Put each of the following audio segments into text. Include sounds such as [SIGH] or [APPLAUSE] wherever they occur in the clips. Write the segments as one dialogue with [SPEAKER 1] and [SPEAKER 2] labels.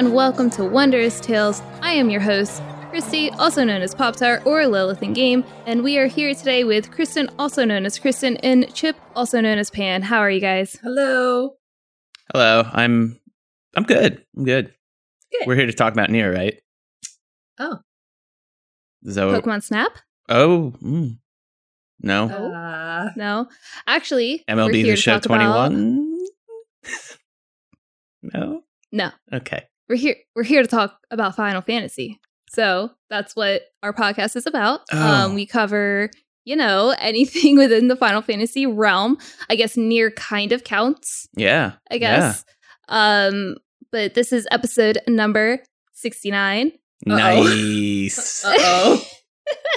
[SPEAKER 1] And welcome to Wondrous Tails. I am your host, Christy, also known as Pop Tart or Lilith in Game, and we are here today with Kristen, also known as Kristen, and Chip, also known as Pan. How are you guys?
[SPEAKER 2] Hello.
[SPEAKER 3] Hello, I'm I'm good. I'm good.
[SPEAKER 2] Good.
[SPEAKER 3] We're here to talk about Nier, right?
[SPEAKER 2] Oh.
[SPEAKER 3] Is So,
[SPEAKER 1] Pokemon Snap?
[SPEAKER 3] oh, mm. no,
[SPEAKER 2] Uh,
[SPEAKER 1] No. Actually, we're
[SPEAKER 3] MLB
[SPEAKER 1] here
[SPEAKER 3] the
[SPEAKER 1] to
[SPEAKER 3] Show
[SPEAKER 1] talk about-
[SPEAKER 3] 21. [LAUGHS] no,
[SPEAKER 1] No.
[SPEAKER 3] okay.
[SPEAKER 1] We're here we're here to talk about Final Fantasy. So that's what our podcast is about.
[SPEAKER 3] Oh.
[SPEAKER 1] Um, we cover, you know, [LAUGHS] anything within the Final Fantasy realm. I guess Nier kind of counts.
[SPEAKER 3] Yeah,
[SPEAKER 1] I guess. Um, but this is episode number 69.
[SPEAKER 2] Uh-oh.
[SPEAKER 3] nice. [LAUGHS]
[SPEAKER 2] uh-oh.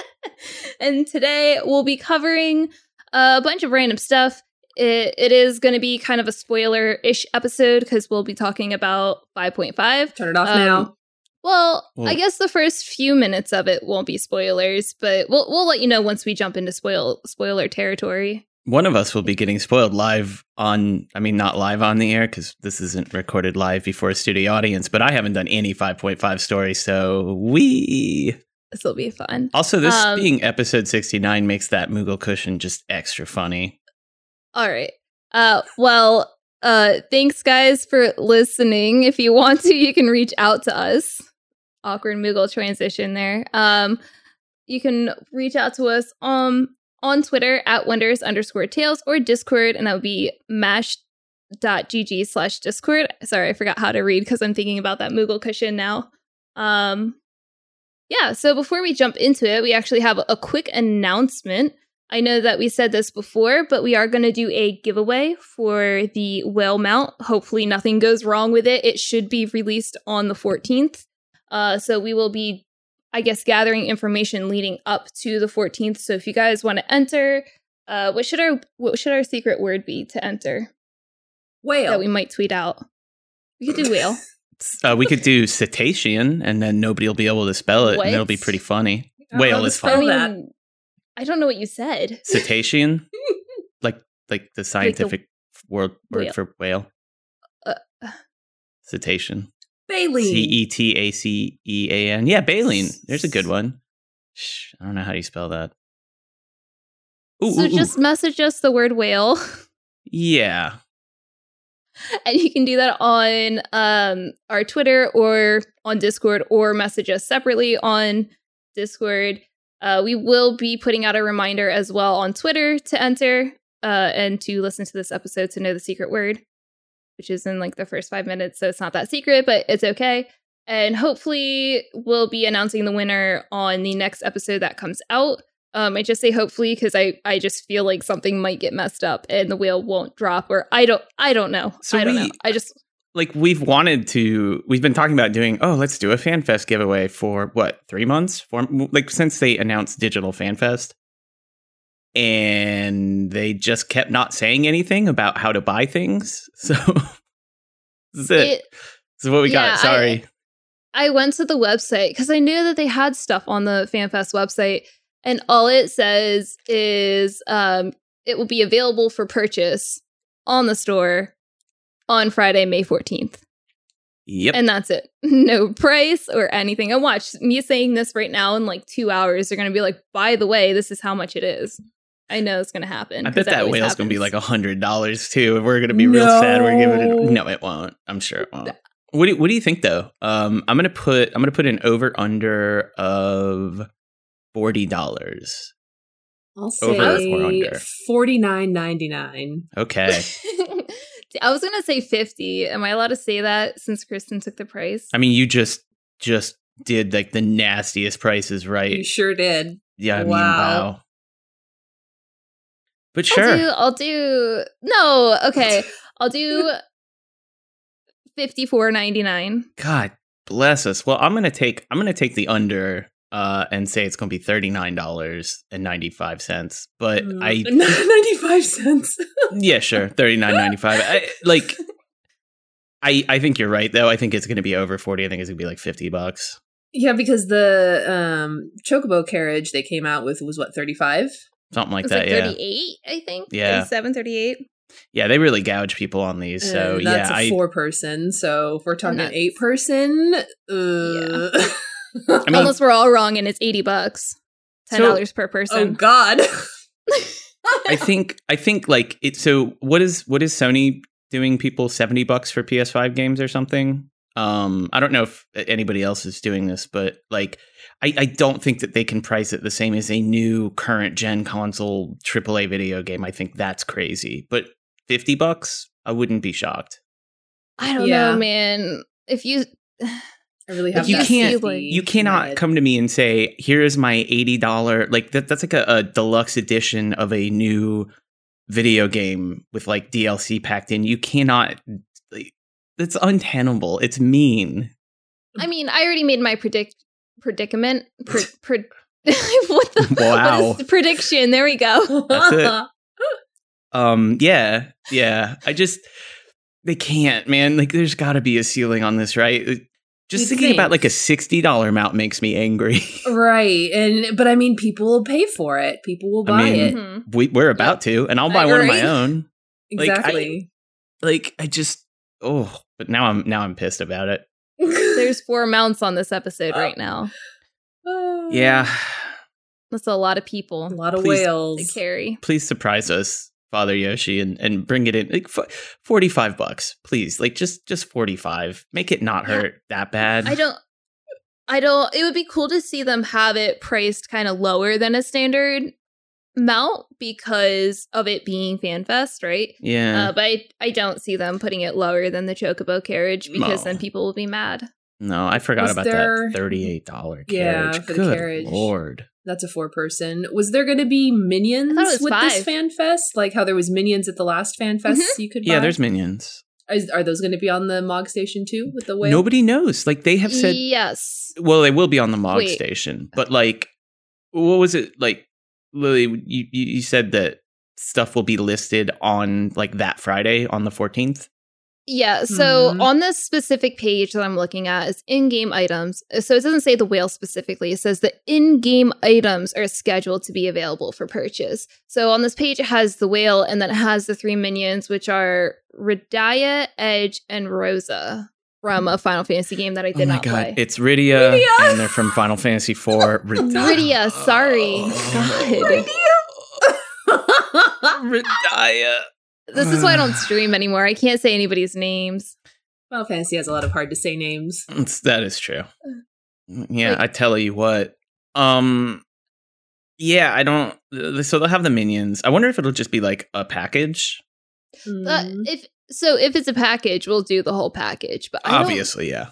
[SPEAKER 2] [LAUGHS]
[SPEAKER 1] and today we'll be covering a bunch of random stuff. It, it is going to be kind of a spoiler ish episode because we'll be talking about 5.5.
[SPEAKER 2] Turn it off
[SPEAKER 1] Um,
[SPEAKER 2] now.
[SPEAKER 1] Well, I guess the first few minutes of it won't be spoilers, but we'll we'll let you know once we jump into spoil spoiler territory.
[SPEAKER 3] One of us will be getting spoiled live on, I mean, not live on the air because this isn't recorded live before a studio audience, but I haven't done any 5.5 stories. So we.
[SPEAKER 1] This will be fun.
[SPEAKER 3] Also, this
[SPEAKER 1] Um,
[SPEAKER 3] being episode 69 makes that Moogle cushion just extra funny.
[SPEAKER 1] All right. Uh well, uh thanks guys for listening. If you want to, you can reach out to us. Awkward Moogle transition there. Um you can reach out to us um on Twitter at wondrous underscore tails or Discord, and that would be mash.gg slash Discord. Sorry, I forgot how to read because I'm thinking about that Moogle cushion now. Um yeah, so before we jump into it, we actually have a quick announcement. I know that we said this before, but we are going to do a giveaway for the whale mount. Hopefully, nothing goes wrong with it. It should be released on the 14th. Uh, so, we will be, I guess, gathering information leading up to the 14th. So, if you guys want to enter, uh, what should our what should our secret word be to enter
[SPEAKER 2] Whale.
[SPEAKER 1] that we might tweet out? We could do whale. [LAUGHS]
[SPEAKER 3] Uh, we could do cetacean, and then nobody will be able to spell it,
[SPEAKER 1] What?
[SPEAKER 3] and it'll be pretty funny.
[SPEAKER 2] I don't know
[SPEAKER 3] Whale is
[SPEAKER 2] to spell
[SPEAKER 1] I
[SPEAKER 3] fine.
[SPEAKER 2] that.
[SPEAKER 1] mean, I don't know what you said.
[SPEAKER 3] Cetacean, [LAUGHS] like like the scientific word word
[SPEAKER 1] whale.
[SPEAKER 3] for whale.
[SPEAKER 1] Uh,
[SPEAKER 3] Cetacean.
[SPEAKER 2] Baleen.
[SPEAKER 3] C e t a c e a n. Yeah, baleen. There's a good one. Shh, I don't know how you spell that. Ooh,
[SPEAKER 1] so,
[SPEAKER 3] ooh, ooh.
[SPEAKER 1] just message us the word whale. [LAUGHS]
[SPEAKER 3] yeah.
[SPEAKER 1] and you can do that on um, our Twitter or on Discord or message us separately on Discord. Uh, we will be putting out a reminder as well on Twitter to enter uh, and to listen to this episode to know the secret word, which is in like the first five minutes. So it's not that secret, but it's okay. And hopefully, we'll be announcing the winner on the next episode that comes out. Um, I just say hopefully because I I just feel like something might get messed up and the wheel won't drop or I don't I don't know
[SPEAKER 3] So
[SPEAKER 1] I don't
[SPEAKER 3] we-
[SPEAKER 1] know I just
[SPEAKER 3] Like we've wanted to, we've been talking about doing. Oh, let's do a FanFest giveaway for what three months? Four, like since they announced digital FanFest, and they just kept not saying anything about how to buy things. [LAUGHS] So this is it.
[SPEAKER 1] it,
[SPEAKER 3] this is what we
[SPEAKER 1] yeah,
[SPEAKER 3] got. Sorry.
[SPEAKER 1] I went to the website because I knew that they had stuff on the FanFest website, and all it says is um, it will be available for purchase on the store on Friday, May 14th.
[SPEAKER 3] yep.
[SPEAKER 1] And that's it. [LAUGHS] No price or anything. And watch me saying this right now in like two hours, they're going to be like, by the way, this is how much it is. I know it's going to happen.
[SPEAKER 3] I bet that
[SPEAKER 1] always
[SPEAKER 3] whale's gonna be like a hundred dollars too. We're gonna be real sad. We're giving it.
[SPEAKER 2] No.
[SPEAKER 3] No, it won't. I'm sure it won't. What do you, What do you think though? Um, I'm gonna put I'm gonna put an over under of forty dollars.
[SPEAKER 2] I'll say
[SPEAKER 3] or under?
[SPEAKER 2] forty nine ninety nine.
[SPEAKER 3] Okay. [LAUGHS]
[SPEAKER 1] I was going to say 50. Am I allowed to say that since Kristen took the price?
[SPEAKER 3] I mean, you just just did like the nastiest prices, right?
[SPEAKER 2] You sure did.
[SPEAKER 3] yeah. I mean,
[SPEAKER 2] Wow.
[SPEAKER 3] wow. But sure.
[SPEAKER 1] I'll do, I'll do, no, okay. [LAUGHS] I'll do 54.99.
[SPEAKER 3] God Bless us. Well, I'm gonna take I'm gonna take the under uh, and say it's gonna be thirty nine dollars and ninety five cents. But
[SPEAKER 2] Mm,
[SPEAKER 3] I [LAUGHS]
[SPEAKER 2] 95 cents. [LAUGHS]
[SPEAKER 3] yeah sure thirty nine ninety five. Like I I think you're right though. I think it's gonna be over forty. I think it's gonna be like fifty bucks.
[SPEAKER 2] yeah, because the um chocobo carriage they came out with was what 35.
[SPEAKER 3] Something like
[SPEAKER 1] It's
[SPEAKER 3] that.
[SPEAKER 1] like
[SPEAKER 3] yeah.
[SPEAKER 1] 38, I think.
[SPEAKER 3] Yeah.
[SPEAKER 1] 37, 38.
[SPEAKER 3] Yeah, they really gouge people on these. So
[SPEAKER 2] And that's
[SPEAKER 3] yeah,
[SPEAKER 2] a
[SPEAKER 3] I
[SPEAKER 2] four person. So if we're talking
[SPEAKER 1] that's-
[SPEAKER 2] eight person, uh, [LAUGHS]
[SPEAKER 3] I mean-
[SPEAKER 1] Unless we're all wrong and it's 80 bucks. $10 per person.
[SPEAKER 2] oh god. [LAUGHS]
[SPEAKER 3] I think I think like it. So what is what is Sony doing? People seventy bucks for PS5 games or something. Um, I don't know if anybody else is doing this, but like, I, I don't think that they can price it the same as a new current gen console AAA video game. I think that's crazy. But fifty bucks, I wouldn't be shocked.
[SPEAKER 1] I don't
[SPEAKER 2] Yeah.
[SPEAKER 1] know, man. If you [SIGHS]
[SPEAKER 2] I really
[SPEAKER 3] Like, you can't-
[SPEAKER 2] safety
[SPEAKER 3] You cannot
[SPEAKER 2] net.
[SPEAKER 3] come to me and say, "Here is my eighty dollar like that." That's like a, a deluxe edition of a new video game with like DLC packed in. You cannot. Like, that's untenable. It's mean.
[SPEAKER 1] I mean, I already made my predict predicament. Pre, [LAUGHS] pre, [LAUGHS] what the
[SPEAKER 3] Wow.
[SPEAKER 1] what is the prediction? There we go.
[SPEAKER 3] That's it. [LAUGHS] Um. Yeah. Yeah. I just they can't, man. Like, there's got to be a ceiling on this, right? Uh, Just
[SPEAKER 2] You'd
[SPEAKER 3] thinking
[SPEAKER 2] think.
[SPEAKER 3] about like a sixty dollar amount makes me angry. [LAUGHS]
[SPEAKER 2] right. And but I mean people will pay for it. People will
[SPEAKER 3] I
[SPEAKER 2] buy
[SPEAKER 3] mean,
[SPEAKER 2] it.
[SPEAKER 1] Mhm.
[SPEAKER 3] we, we're about to, and I'll buy one of my
[SPEAKER 2] agree.
[SPEAKER 3] own. like, I-
[SPEAKER 2] Exactly.
[SPEAKER 3] Like, I just oh, but now I'm now I'm pissed about it.
[SPEAKER 1] There's [LAUGHS] four mounts on this episode
[SPEAKER 2] Oh.
[SPEAKER 1] right now.
[SPEAKER 3] Yeah. [SIGHS]
[SPEAKER 1] That's a lot of people
[SPEAKER 2] a lot of
[SPEAKER 3] Please-
[SPEAKER 1] to
[SPEAKER 2] whales.
[SPEAKER 1] carry.
[SPEAKER 3] Please surprise us, Father Yoshi, and, and bring it in like f- forty five bucks, please. Like just just forty five. Make it not
[SPEAKER 1] Yeah.
[SPEAKER 3] hurt that bad.
[SPEAKER 1] I don't. I don't. It would be cool to see them have it priced kind of lower than a standard mount because of it being FanFest, right?
[SPEAKER 3] Yeah.
[SPEAKER 1] Uh, but I, I don't see them putting it lower than the Chocobo carriage because
[SPEAKER 3] No.
[SPEAKER 1] then people will be mad.
[SPEAKER 3] no, I forgot
[SPEAKER 2] Was
[SPEAKER 3] about
[SPEAKER 2] there-
[SPEAKER 3] that thirty eight dollar
[SPEAKER 2] Yeah,
[SPEAKER 3] carriage.
[SPEAKER 2] for the
[SPEAKER 3] Good
[SPEAKER 2] carriage.
[SPEAKER 3] lord.
[SPEAKER 2] That's a four person. Was there going to be minions
[SPEAKER 1] I thought it was
[SPEAKER 2] with this fan fest? Like how there was minions at the last fan fest
[SPEAKER 1] Mhm.
[SPEAKER 2] you could
[SPEAKER 3] Yeah, there's minions.
[SPEAKER 2] Is, are those going to be on the Mog station too with the whale?
[SPEAKER 3] Nobody knows. Like they have said
[SPEAKER 1] yes.
[SPEAKER 3] well, they will be on the Mog
[SPEAKER 1] Wait.
[SPEAKER 3] station, but like, what was it like? Lily, you you you said that stuff will be listed on like that Friday on the fourteenth.
[SPEAKER 1] Yeah. So
[SPEAKER 2] Mhm.
[SPEAKER 1] on this specific page that I'm looking at is in-game items. So it doesn't say the whale specifically. It says the in-game items are scheduled to be available for purchase. So on this page it has the whale and then it has the three minions, which are Radaya, Edge, and Rosa from a Final Fantasy game that I did
[SPEAKER 3] oh my
[SPEAKER 1] not
[SPEAKER 3] god,
[SPEAKER 1] play.
[SPEAKER 3] it's Rydia,
[SPEAKER 2] Rydia!
[SPEAKER 3] and they're from Final Fantasy [LAUGHS] IV.
[SPEAKER 1] Rydia, sorry. God. [LAUGHS]
[SPEAKER 3] Rydia.
[SPEAKER 1] This is why I don't [SIGHS] stream anymore. I can't say anybody's names.
[SPEAKER 2] Final Fantasy has a lot of hard to say names.
[SPEAKER 3] It's, that is true. [SIGHS] Yeah,
[SPEAKER 1] Like-
[SPEAKER 3] I tell you what. Um, yeah, I don't. So they'll have the minions. I wonder if it'll just be like a package.
[SPEAKER 1] Uh,
[SPEAKER 2] Mm.
[SPEAKER 1] if so, if it's a package, we'll do the whole package. But I don't
[SPEAKER 3] Obviously, yeah.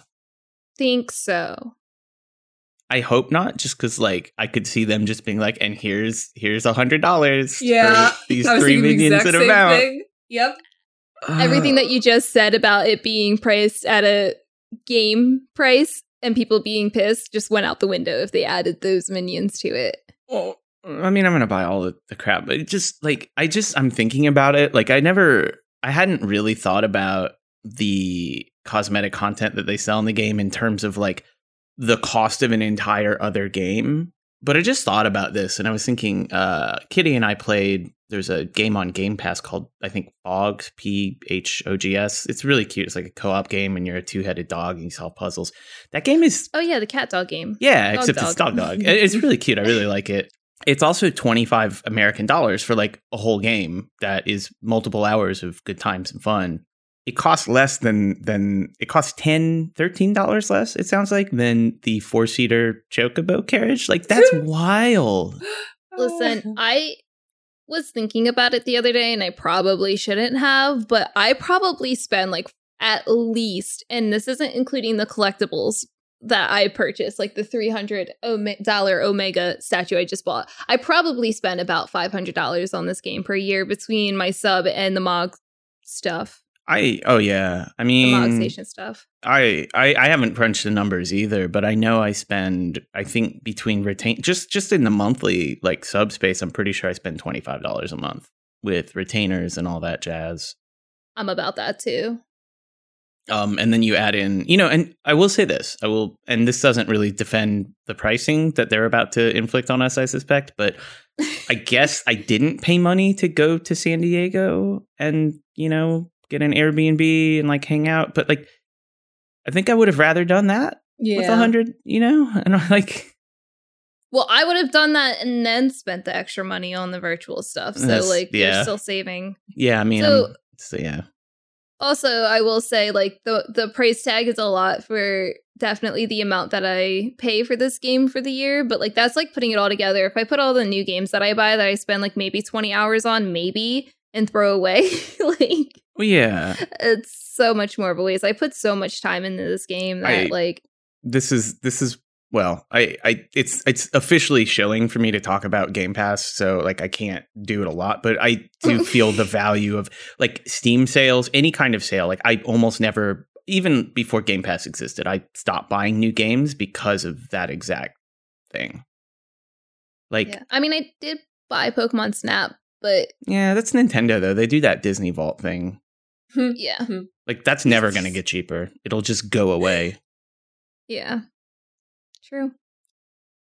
[SPEAKER 1] think so.
[SPEAKER 3] I hope not, just because like I could see them just being like, and here's here's a hundred dollars.
[SPEAKER 2] yeah,
[SPEAKER 3] for these [LAUGHS] three
[SPEAKER 2] thinking the
[SPEAKER 3] minions
[SPEAKER 2] exact
[SPEAKER 3] at
[SPEAKER 2] same
[SPEAKER 3] amount.
[SPEAKER 2] thing. Yep.
[SPEAKER 1] Everything that you just said about it being priced at a game price and people being pissed just went out the window if they added those minions to it.
[SPEAKER 3] Well, I mean, I'm gonna buy all the, the crap, but it just like I just I'm thinking about it. Like I never, I hadn't really thought about the cosmetic content that they sell in the game in terms of like the cost of an entire other game. But I just thought about this, and I was thinking, uh, Kitty and I played. There's a game on Game Pass called I think Phogs P H O G S. It's really cute. It's like a co-op game, and you're a two-headed dog and you solve puzzles. That game is
[SPEAKER 1] Oh yeah, the cat dog game.
[SPEAKER 3] yeah,
[SPEAKER 1] Dog
[SPEAKER 3] except it's
[SPEAKER 1] dog.
[SPEAKER 3] dog dog. [LAUGHS] It's really cute. I really like it. It's also 25 American dollars for like a whole game that is multiple hours of good times and fun. It costs less than than it costs 10 13 dollars less it sounds like than the four-seater chocobo carriage. Like that's [LAUGHS] wild.
[SPEAKER 1] Listen, oh. I was thinking about it the other day and I probably shouldn't have, but I probably spend like at least, and this isn't including the collectibles that I purchased, like the $300 Omega statue I just bought. I probably spent about $500 on this game per year between my sub and the MOG stuff.
[SPEAKER 3] I oh yeah. I mean,
[SPEAKER 1] Mog Station stuff.
[SPEAKER 3] I, I I haven't crunched the numbers either, but I know I spend I think between retain just just in the monthly like subspace, I'm pretty sure I spend twenty five dollars a month with retainers and all that jazz.
[SPEAKER 1] I'm about that too.
[SPEAKER 3] Um, and then you add in, you know, and I will say this, I will, and this doesn't really defend the pricing that they're about to inflict on us, I suspect, but I [LAUGHS] guess I didn't pay money to go to San Diego and, you know, get an Airbnb and like hang out. But like, I think I would have rather done that
[SPEAKER 2] Yeah.
[SPEAKER 3] with a hundred, you know, [LAUGHS] and like,
[SPEAKER 1] Well, I would have done that and then spent the extra money on the virtual stuff. So like
[SPEAKER 3] yeah.
[SPEAKER 1] you're still saving.
[SPEAKER 3] yeah, I mean,
[SPEAKER 1] So-
[SPEAKER 3] so yeah,
[SPEAKER 1] Also, I will say like the the price tag is a lot for definitely the amount that I pay for this game for the year, but like that's like putting it all together. If I put all the new games that I buy that I spend like maybe 20 hours on maybe and throw away, [LAUGHS] like
[SPEAKER 3] yeah,
[SPEAKER 1] it's so much more of a waste. I put so much time into this game that
[SPEAKER 3] I-
[SPEAKER 1] like
[SPEAKER 3] this is this is well i i it's it's officially showing for me to talk about game pass so like i can't do it a lot but i do feel the [LAUGHS] value of like steam sales any kind of sale like i almost never even before game pass existed i stopped buying new games because of that exact thing like
[SPEAKER 1] yeah. I mean, I did buy Pokemon Snap, but
[SPEAKER 3] yeah that's nintendo though they do that disney vault thing
[SPEAKER 1] yeah.
[SPEAKER 3] like that's never going to get cheaper it'll just go away
[SPEAKER 1] Yeah. True.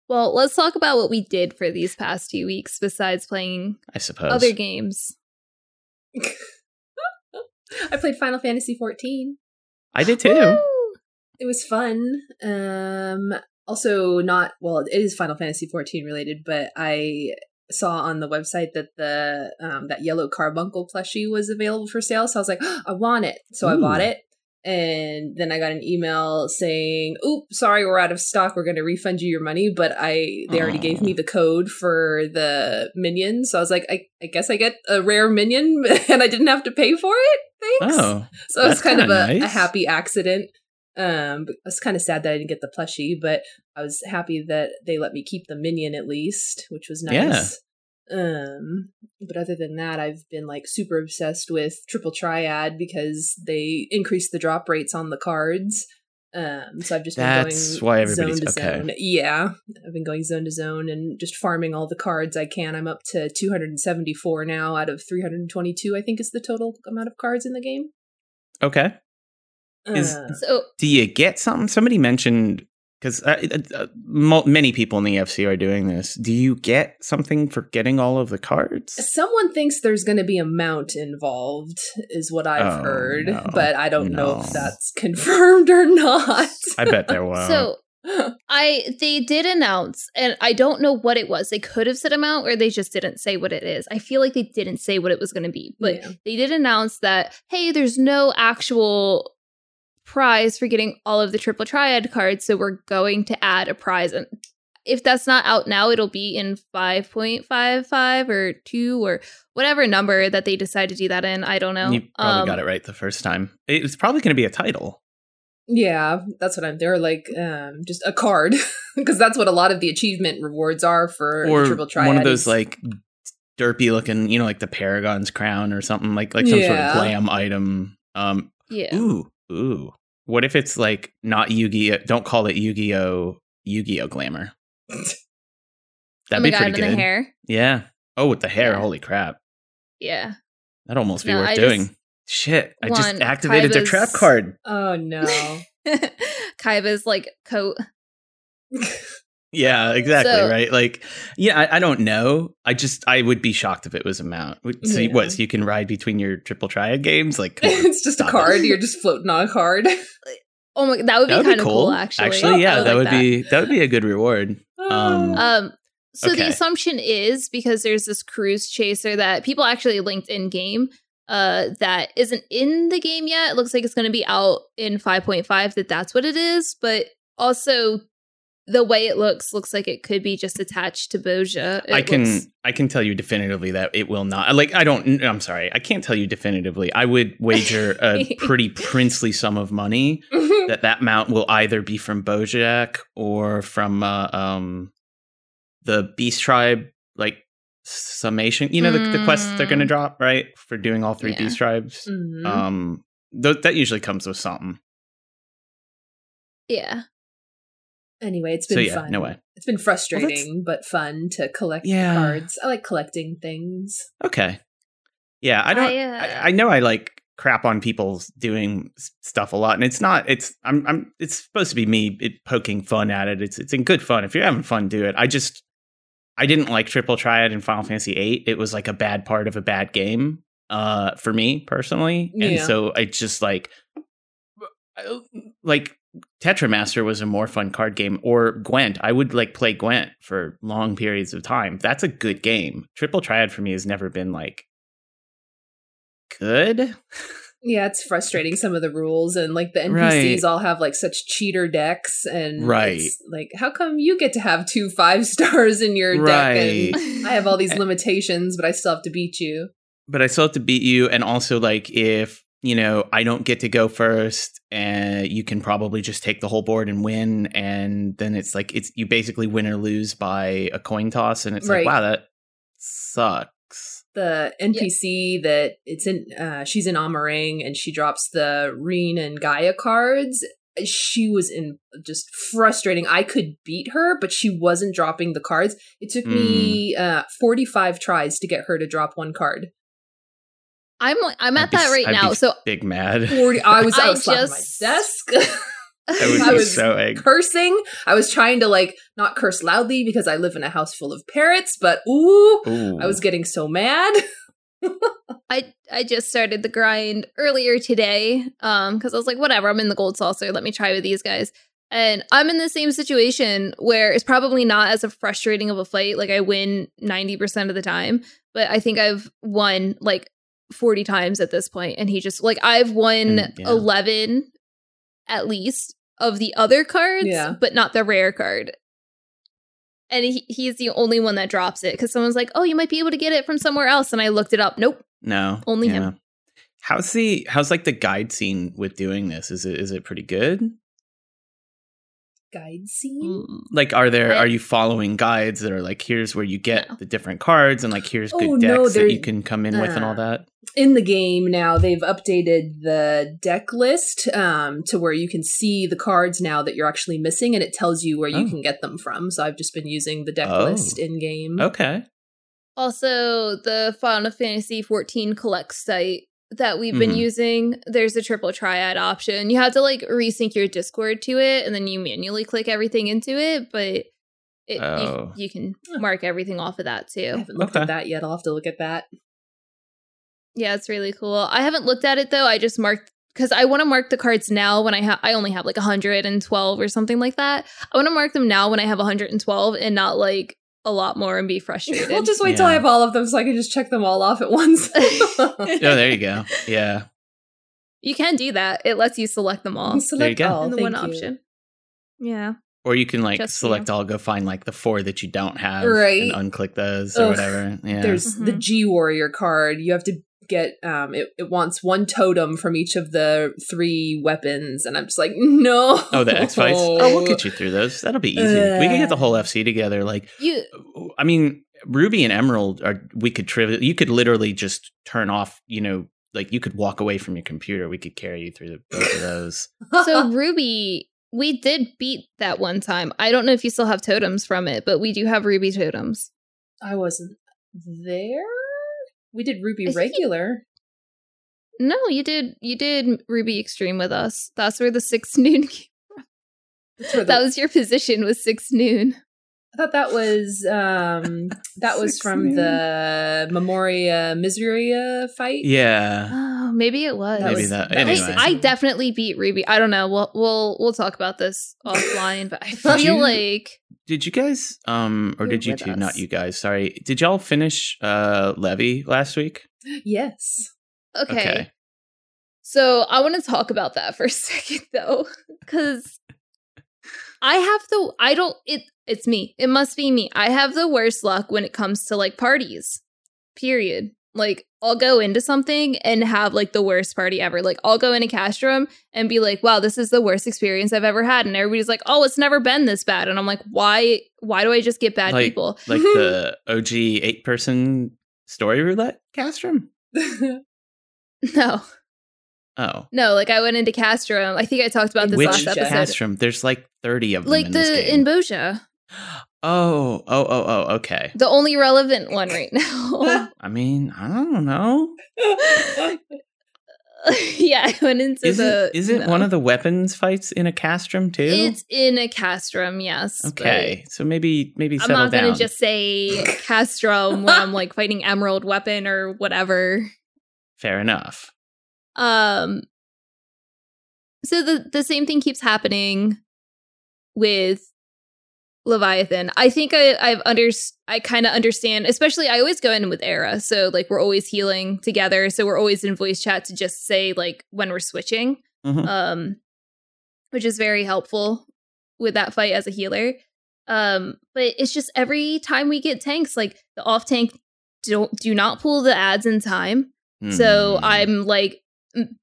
[SPEAKER 1] Well, let's talk about what we did for these past few weeks besides playing
[SPEAKER 3] i suppose
[SPEAKER 1] other games. [LAUGHS]
[SPEAKER 2] I played Final Fantasy 14.
[SPEAKER 3] i did too
[SPEAKER 1] Woo!
[SPEAKER 2] It was fun. Um also not well, it is Final Fantasy 14 related, but I saw on the website that the um that yellow carbuncle plushie was available for sale. So I was like, I want it. So I bought it. And then I got an email saying, "Oop, sorry, we're out of stock. We're going to refund you your money." But I, they already gave me the code for the minion, so I was like, I, I guess I get a rare minion, [LAUGHS] and I didn't have to pay for it. Thanks.
[SPEAKER 3] oh
[SPEAKER 2] So it's kind of a, a happy accident. Um, I was kind of sad that I didn't get the plushie, but I was happy that they let me keep the minion at least, which was nice. Yeah. Um, but other than that, I've been like super obsessed with Triple Triad because they increased the drop rates on the cards. Um, so I've just been
[SPEAKER 3] That's
[SPEAKER 2] going
[SPEAKER 3] why everybody's-
[SPEAKER 2] zone to
[SPEAKER 3] okay.
[SPEAKER 2] zone. Yeah, I've been going zone to zone and just farming all the cards I can. I'm up to 274 now out of 322. I think is the total amount of cards in the game.
[SPEAKER 3] okay Is-
[SPEAKER 2] Uh,
[SPEAKER 1] So
[SPEAKER 3] do you get something? Somebody mentioned because uh, uh, mo- many people in the FC are doing this. Do you get something for getting all of the cards?
[SPEAKER 2] Someone thinks there's going to be a mount involved, is what I've
[SPEAKER 3] Oh,
[SPEAKER 2] heard,
[SPEAKER 3] no.
[SPEAKER 2] but I don't know if that's [LAUGHS] confirmed or not.
[SPEAKER 3] I bet there was.
[SPEAKER 1] so [LAUGHS] I they did announce and I don't know what it was. They could have said amount or they just didn't say what it is. I feel like they didn't say what it was going to be, but
[SPEAKER 2] Yeah.
[SPEAKER 1] they did announce that hey, there's no actual prize for getting all of the triple triad cards, so we're going to add a prize and if that's not out now, it'll be in 5.55 or 2 or whatever number that they decide to do that in. I don't know.
[SPEAKER 3] you probably
[SPEAKER 1] Um,
[SPEAKER 3] got it right the first time. It's probably going to be a title.
[SPEAKER 2] yeah, that's what I'm. They're like um, just a card [LAUGHS] because that's what a lot of the achievement rewards are for
[SPEAKER 3] or
[SPEAKER 2] triple triad.
[SPEAKER 3] one of those like derpy looking, you know, like the Paragon's crown or something like like some sort of glam item. Um,
[SPEAKER 1] Yeah.
[SPEAKER 3] ooh, ooh. What if it's like not Yu-Gi-Oh? Don't call it Yu-Gi-Oh! Yu-Gi-Oh! Glamour. Oh That'd
[SPEAKER 1] oh my
[SPEAKER 3] be
[SPEAKER 1] God,
[SPEAKER 3] pretty
[SPEAKER 1] and
[SPEAKER 3] good.
[SPEAKER 1] the hair.
[SPEAKER 3] Yeah. Oh, with the hair.
[SPEAKER 1] Yeah.
[SPEAKER 3] Holy crap.
[SPEAKER 1] Yeah.
[SPEAKER 3] That'd almost be
[SPEAKER 1] No,
[SPEAKER 3] worth
[SPEAKER 1] I
[SPEAKER 3] doing.
[SPEAKER 1] just-
[SPEAKER 3] Shit. I just activated the
[SPEAKER 1] Kaiba's-
[SPEAKER 3] trap card.
[SPEAKER 2] oh no. [LAUGHS]
[SPEAKER 1] Kaiba's like coat. [LAUGHS]
[SPEAKER 3] Yeah, exactly.
[SPEAKER 1] So-
[SPEAKER 3] right. Like, yeah, I, I don't know. I just, I would be shocked if it was a mount. Would- So,
[SPEAKER 2] Yeah.
[SPEAKER 3] what? So you can ride between your triple triad games? Like, on. [LAUGHS]
[SPEAKER 2] it's just a
[SPEAKER 3] Stop it.
[SPEAKER 2] card. You're [LAUGHS] just floating on a card. [LAUGHS]
[SPEAKER 1] Oh my, that would be
[SPEAKER 3] that would
[SPEAKER 1] kind of
[SPEAKER 3] cool.
[SPEAKER 1] cool. Actually,
[SPEAKER 3] Actually, yeah,
[SPEAKER 1] I
[SPEAKER 3] that
[SPEAKER 1] like
[SPEAKER 3] would be that would be a good reward. Um, [GASPS]
[SPEAKER 1] Um, so
[SPEAKER 3] Okay.
[SPEAKER 1] the assumption is because there's this cruise chaser that people actually linked in game uh that isn't in the game yet. It looks like it's going to be out in 5.5 that that's what it is, but also the way it looks looks like it could be just attached to Bozja. It
[SPEAKER 3] I can
[SPEAKER 1] looks-
[SPEAKER 3] I can tell you definitively that it will not. Like I don't. I'm sorry. I can't tell you definitively. I would wager a [LAUGHS] pretty princely sum of money that that mount will either be from Bozja or from uh, um the Beast Tribe like summation. You know the, the quests they're going to
[SPEAKER 1] Mm.
[SPEAKER 3] drop right for doing all three
[SPEAKER 1] Yeah.
[SPEAKER 3] Beast Tribes.
[SPEAKER 2] Mhm.
[SPEAKER 3] Um, th- that usually comes with something.
[SPEAKER 1] Yeah.
[SPEAKER 2] Anyway, it's been
[SPEAKER 3] So yeah,
[SPEAKER 2] fun.
[SPEAKER 3] no way.
[SPEAKER 2] It's been frustrating but fun to collect
[SPEAKER 3] Yeah.
[SPEAKER 2] cards. I like collecting things.
[SPEAKER 3] Okay. Yeah, I don't.
[SPEAKER 1] I,
[SPEAKER 3] I,
[SPEAKER 1] uh,
[SPEAKER 3] I know I like crap on people doing stuff a lot, and it's not. It's I'm. I'm. It's supposed to be me it, poking fun at it. It's. It's in good fun. If you're having fun, do it. I just. I didn't like Triple Triad in Final Fantasy VIII. It was like a bad part of a bad game, uh, for me personally, and
[SPEAKER 2] Yeah.
[SPEAKER 3] so I just like, like Tetramaster was a more fun card game, or Gwent. I would like play Gwent for long periods of time. That's a good game. Triple Triad for me has never been like good.
[SPEAKER 2] Yeah, it's frustrating some of the rules and like the NPCs
[SPEAKER 3] Right.
[SPEAKER 2] all have like such cheater decks and
[SPEAKER 3] Right.
[SPEAKER 2] it's like how come you get to have two [LAUGHS] five stars in your deck and I have all these [LAUGHS] limitations but I still have to beat you.
[SPEAKER 3] But I still have to beat you, and also like if you know I don't get to go first, and you can probably just take the whole board and win, and then it's like it's you basically win or lose by a coin toss, and it's
[SPEAKER 2] Right.
[SPEAKER 3] like wow that sucks.
[SPEAKER 2] The NPC that it's in uh she's in Amh Araeng and she drops the Reen and Gaia cards. She was in just frustrating. I could beat her, but she wasn't dropping the cards. It took me
[SPEAKER 3] Hmm.
[SPEAKER 2] uh 45 tries to get her to drop one card.
[SPEAKER 1] I'm I'm at
[SPEAKER 3] be
[SPEAKER 1] that right
[SPEAKER 3] I'd
[SPEAKER 1] now.
[SPEAKER 3] be
[SPEAKER 1] So
[SPEAKER 3] Big mad. [LAUGHS] [LAUGHS]
[SPEAKER 2] I was I
[SPEAKER 1] I
[SPEAKER 2] was slapping
[SPEAKER 1] just-
[SPEAKER 2] my desk.
[SPEAKER 3] I would
[SPEAKER 2] I was
[SPEAKER 3] so angry.
[SPEAKER 2] cursing. I was trying to like not curse loudly because I live in a house full of parrots, but ooh,
[SPEAKER 3] Ooh.
[SPEAKER 2] I was getting so mad. [LAUGHS]
[SPEAKER 1] I I just started the grind earlier today um because I was like whatever I'm in the gold saucer let me try with these guys and I'm in the same situation where it's probably not as a frustrating of a fight like I win 90% of the time but I think I've won like 40 times at this point and he just like I've won
[SPEAKER 3] And, yeah.
[SPEAKER 1] 11 at least of the other cards
[SPEAKER 2] Yeah.
[SPEAKER 1] but not the rare card and he, he's the only one that drops it because someone's like oh you might be able to get it from somewhere else and I looked it up nope
[SPEAKER 3] no
[SPEAKER 1] Only him.
[SPEAKER 3] How's the how's like the guide scene with doing this? Is it is it pretty good?
[SPEAKER 2] Guide scene.
[SPEAKER 3] Like, are there are you following guides that are like, here's where you get
[SPEAKER 1] No.
[SPEAKER 3] the different cards, and like, here's good
[SPEAKER 2] Oh,
[SPEAKER 3] decks
[SPEAKER 2] no,
[SPEAKER 3] that you can come in with and all
[SPEAKER 2] uh,
[SPEAKER 3] that?
[SPEAKER 2] In the game now, they've updated the deck list um, to where you can see the cards now that you're actually missing, and it tells you where you
[SPEAKER 3] Oh.
[SPEAKER 2] can get them from. So I've just been using the deck
[SPEAKER 3] Oh.
[SPEAKER 2] list in game.
[SPEAKER 3] Okay,
[SPEAKER 1] Also, the Final Fantasy 14 Collect site that we've been
[SPEAKER 3] Mhm.
[SPEAKER 1] using, there's a triple triad option. You have to like resync your Discord to it, and then you manually click everything into it. But it,
[SPEAKER 3] Oh.
[SPEAKER 1] you, you can mark everything off of that too.
[SPEAKER 2] I haven't looked
[SPEAKER 3] Okay.
[SPEAKER 2] at that yet. I'll have to look at that.
[SPEAKER 1] Yeah, it's really cool. I haven't looked at it though. I just marked because I want to mark the cards now when I have I only have like 112 or something like that. I want to mark them now when I have 112 and not like a lot more and be frustrated.
[SPEAKER 2] We'll just wait till I have all of them so I can just check them all off at once. [LAUGHS] [LAUGHS]
[SPEAKER 3] oh, there you go. Yeah,
[SPEAKER 1] You can do that. It lets you select them all
[SPEAKER 2] Select
[SPEAKER 3] go.
[SPEAKER 2] all.
[SPEAKER 1] in the
[SPEAKER 2] thank
[SPEAKER 1] one
[SPEAKER 2] you.
[SPEAKER 1] option. Yeah.
[SPEAKER 3] or you can like
[SPEAKER 1] Just,
[SPEAKER 3] select
[SPEAKER 1] yeah.
[SPEAKER 3] all, go find like the four that you don't have,
[SPEAKER 2] Right.
[SPEAKER 3] and unclick those or whatever. Yeah,
[SPEAKER 2] There's the
[SPEAKER 1] Mhm.
[SPEAKER 2] G Warrior card. You have to get um it, it wants one totem from each of the three weapons and I'm just like no
[SPEAKER 3] oh the X fights. [LAUGHS] Oh, we'll get you through those. That'll be easy. we can get the whole FC together. Like,
[SPEAKER 1] You
[SPEAKER 3] I mean, Ruby and Emerald are. We could trivial. You could literally just turn off. You know, like you could walk away from your computer. We could carry you through the, both of those. [LAUGHS]
[SPEAKER 1] so Ruby, we did beat that one time. I don't know if you still have totems from it, but we do have Ruby totems.
[SPEAKER 2] I wasn't there. We did Ruby
[SPEAKER 1] I think-
[SPEAKER 2] regular.
[SPEAKER 1] No, you did you did Ruby Extreme with us. That's where the six noon came [LAUGHS]
[SPEAKER 2] That's where the-
[SPEAKER 1] That was your position was six noon.
[SPEAKER 2] I thought that was um [LAUGHS] that was
[SPEAKER 3] Six
[SPEAKER 2] from
[SPEAKER 3] noon.
[SPEAKER 2] the Memoria Miseria fight.
[SPEAKER 3] Yeah,
[SPEAKER 1] Oh, maybe it was.
[SPEAKER 3] Maybe that.
[SPEAKER 2] that
[SPEAKER 3] Anyway,
[SPEAKER 1] I, I definitely beat Ruby. I don't know. We'll we'll we'll talk about this [LAUGHS] offline, but I feel
[SPEAKER 3] you-
[SPEAKER 1] like
[SPEAKER 3] did you guys? Um, or
[SPEAKER 1] You're
[SPEAKER 3] did you two? Not you guys. Sorry. Did y'all finish uh Levy last week?
[SPEAKER 2] Yes.
[SPEAKER 1] okay. So I want to talk about that [LAUGHS] for a second though, because [LAUGHS] I have the I don't it it's me. It must be me. I have the worst luck when it comes to like parties. Period. Like I'll go into something and have like the worst party ever. Like I'll go into Castrum and be like, "Wow, this is the worst experience I've ever had," and everybody's like, "Oh, it's never been this bad," and I'm like, "Why? Why do I just get bad
[SPEAKER 3] Like-
[SPEAKER 1] people?"
[SPEAKER 3] Like the [LAUGHS] OG eight person story roulette castrum. [LAUGHS]
[SPEAKER 1] No,
[SPEAKER 3] Oh.
[SPEAKER 1] No, like I went into Castrum. I think I talked about this
[SPEAKER 3] Which
[SPEAKER 1] last episode.
[SPEAKER 3] Castrum? There's like 30 of them.
[SPEAKER 1] like
[SPEAKER 3] in
[SPEAKER 1] the
[SPEAKER 3] this game.
[SPEAKER 1] in Bozja. [GASPS] [LAUGHS]
[SPEAKER 3] Oh, oh, oh, oh, okay.
[SPEAKER 1] The only relevant one right [LAUGHS] now.
[SPEAKER 3] I mean, I don't know. [LAUGHS]
[SPEAKER 1] yeah, I went into
[SPEAKER 3] Is
[SPEAKER 1] the
[SPEAKER 3] it, is it
[SPEAKER 1] no.
[SPEAKER 3] one of the weapons fights in a castrum too?
[SPEAKER 1] It's in a castrum, yes.
[SPEAKER 3] okay, so maybe maybe
[SPEAKER 1] I'm not gonna just say [LAUGHS] castrum when I'm like fighting emerald weapon or whatever.
[SPEAKER 3] Fair enough.
[SPEAKER 1] Um so the the same thing keeps happening with Leviathan. I think I I've under I kind of understand, especially I always go in with Era. So like we're always healing together, so we're always in voice chat to just say like when we're switching.
[SPEAKER 3] Mhm.
[SPEAKER 1] Um which is very helpful with that fight as a healer. Um but it's just every time we get tanks like the off tank don't do not pull the ads in time. So
[SPEAKER 3] Hmm.
[SPEAKER 1] I'm like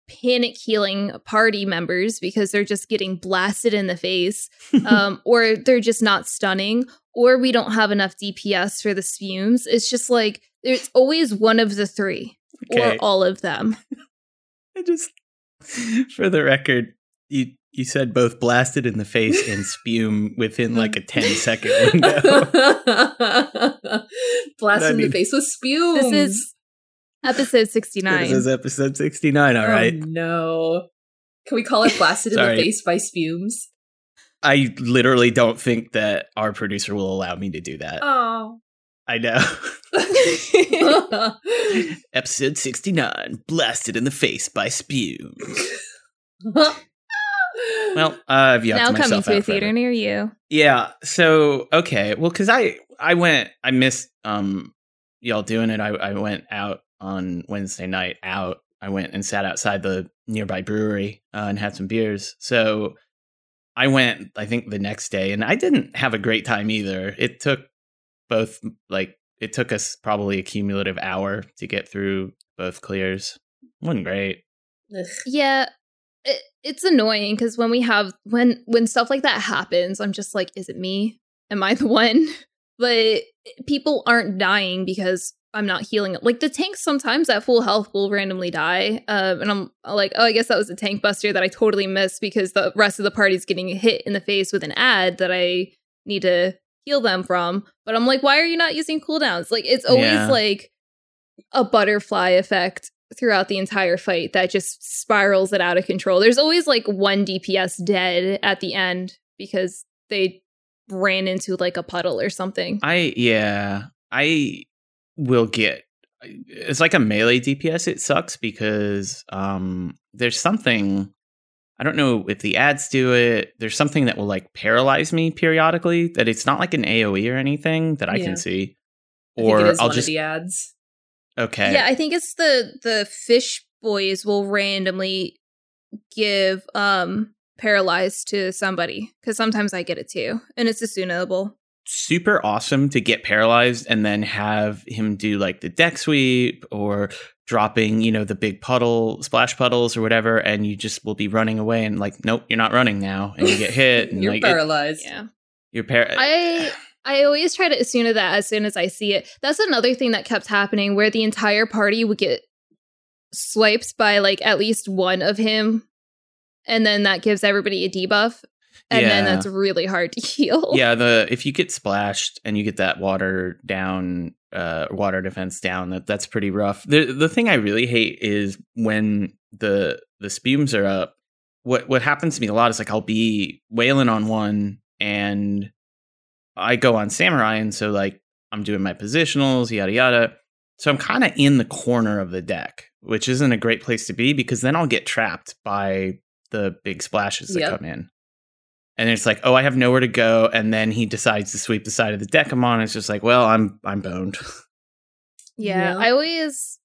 [SPEAKER 1] panic healing party members because they're just getting blasted in the face, [LAUGHS] um, or they're just not stunning, or we don't have enough DPS for the spumes. It's just like it's always one of the three or all of them.
[SPEAKER 3] I [LAUGHS] just for the record, you you said both blasted in the face and spume within like a 10 second [LAUGHS] window.
[SPEAKER 2] Blast
[SPEAKER 3] I
[SPEAKER 2] in
[SPEAKER 3] mean-
[SPEAKER 2] the face with spume.
[SPEAKER 1] This is episode 69.
[SPEAKER 3] this is episode 69, all right.
[SPEAKER 2] Oh, no. Can we call it blasted in the face by spumes?
[SPEAKER 3] I literally don't think that our producer will allow me to do that.
[SPEAKER 2] Oh.
[SPEAKER 3] I know. [LAUGHS] episode 69, blasted in the face by spume. Well, uh, I've
[SPEAKER 1] now coming to a theater near you.
[SPEAKER 3] Yeah. So okay. Well, because I I went I missed um y'all doing it. I I went out on Wednesday night. Out. I went and sat outside the nearby brewery uh, and had some beers. So I went. I think the next day, and I didn't have a great time either. It took both like it took us probably a cumulative hour to get through both clears. wasn't great.
[SPEAKER 2] Ugh.
[SPEAKER 1] Yeah, it, it's annoying because when we have when when stuff like that happens, I'm just like, is it me? Am I the one? But people aren't dying because I'm not healing. it. Like the tanks sometimes at full health will randomly die, um, and I'm like, oh, I guess that was a tank buster that I totally missed because the rest of the party's getting hit in the face with an ad that I need to heal them from. But I'm like, why are you not using cooldowns? Like it's always
[SPEAKER 3] Yeah.
[SPEAKER 1] like a butterfly effect throughout the entire fight that just spirals it out of control. There's always like one DPS dead at the end because they ran into like a puddle or something.
[SPEAKER 3] I yeah, I will get it's like a melee DPS it sucks because um there's something I don't know if the ads do it. There's something that will like paralyze me periodically that it's not like an AoE or anything that I
[SPEAKER 2] Yeah.
[SPEAKER 3] can see.
[SPEAKER 2] I
[SPEAKER 3] Or
[SPEAKER 2] it is
[SPEAKER 3] I'll
[SPEAKER 2] one
[SPEAKER 3] just
[SPEAKER 2] the ads.
[SPEAKER 3] okay.
[SPEAKER 1] Yeah, I think it's the the fish boys will randomly give um paralyzed to somebody because sometimes I get it too, and it's esunable.
[SPEAKER 3] super awesome to get paralyzed and then have him do like the deck sweep or dropping, you know, the big puddle, splash puddles or whatever, and you just will be running away and like, nope, you're not running now, and you get hit [LAUGHS] and
[SPEAKER 2] You're
[SPEAKER 3] like it-
[SPEAKER 2] paralyzed.
[SPEAKER 1] Yeah.
[SPEAKER 3] you're par-
[SPEAKER 1] I I always try to Esuna that as soon as I see it. That's another thing that kept happening where the entire party would get swiped by like at least one of him, and then that gives everybody a debuff, and then that's really hard to [LAUGHS] heal.
[SPEAKER 3] yeah the if you get splashed and you get that water down uh water defense down that that's pretty rough. The the thing i really hate is when the the spumes are up what what happens to me a lot is like i'll be wailing on one and i go on samurai and so like i'm doing my positionals yada yada. So i'm kind of in the corner of the deck which isn't a great place to be because then i'll get trapped by the big splashes that
[SPEAKER 2] Yep.
[SPEAKER 3] come in and it's like, oh, I have nowhere to go, and then he decides to sweep the side of the deck I'm on. It's just like, well, I'm I'm boned. [LAUGHS]
[SPEAKER 1] Yeah,
[SPEAKER 2] Yeah.
[SPEAKER 1] I always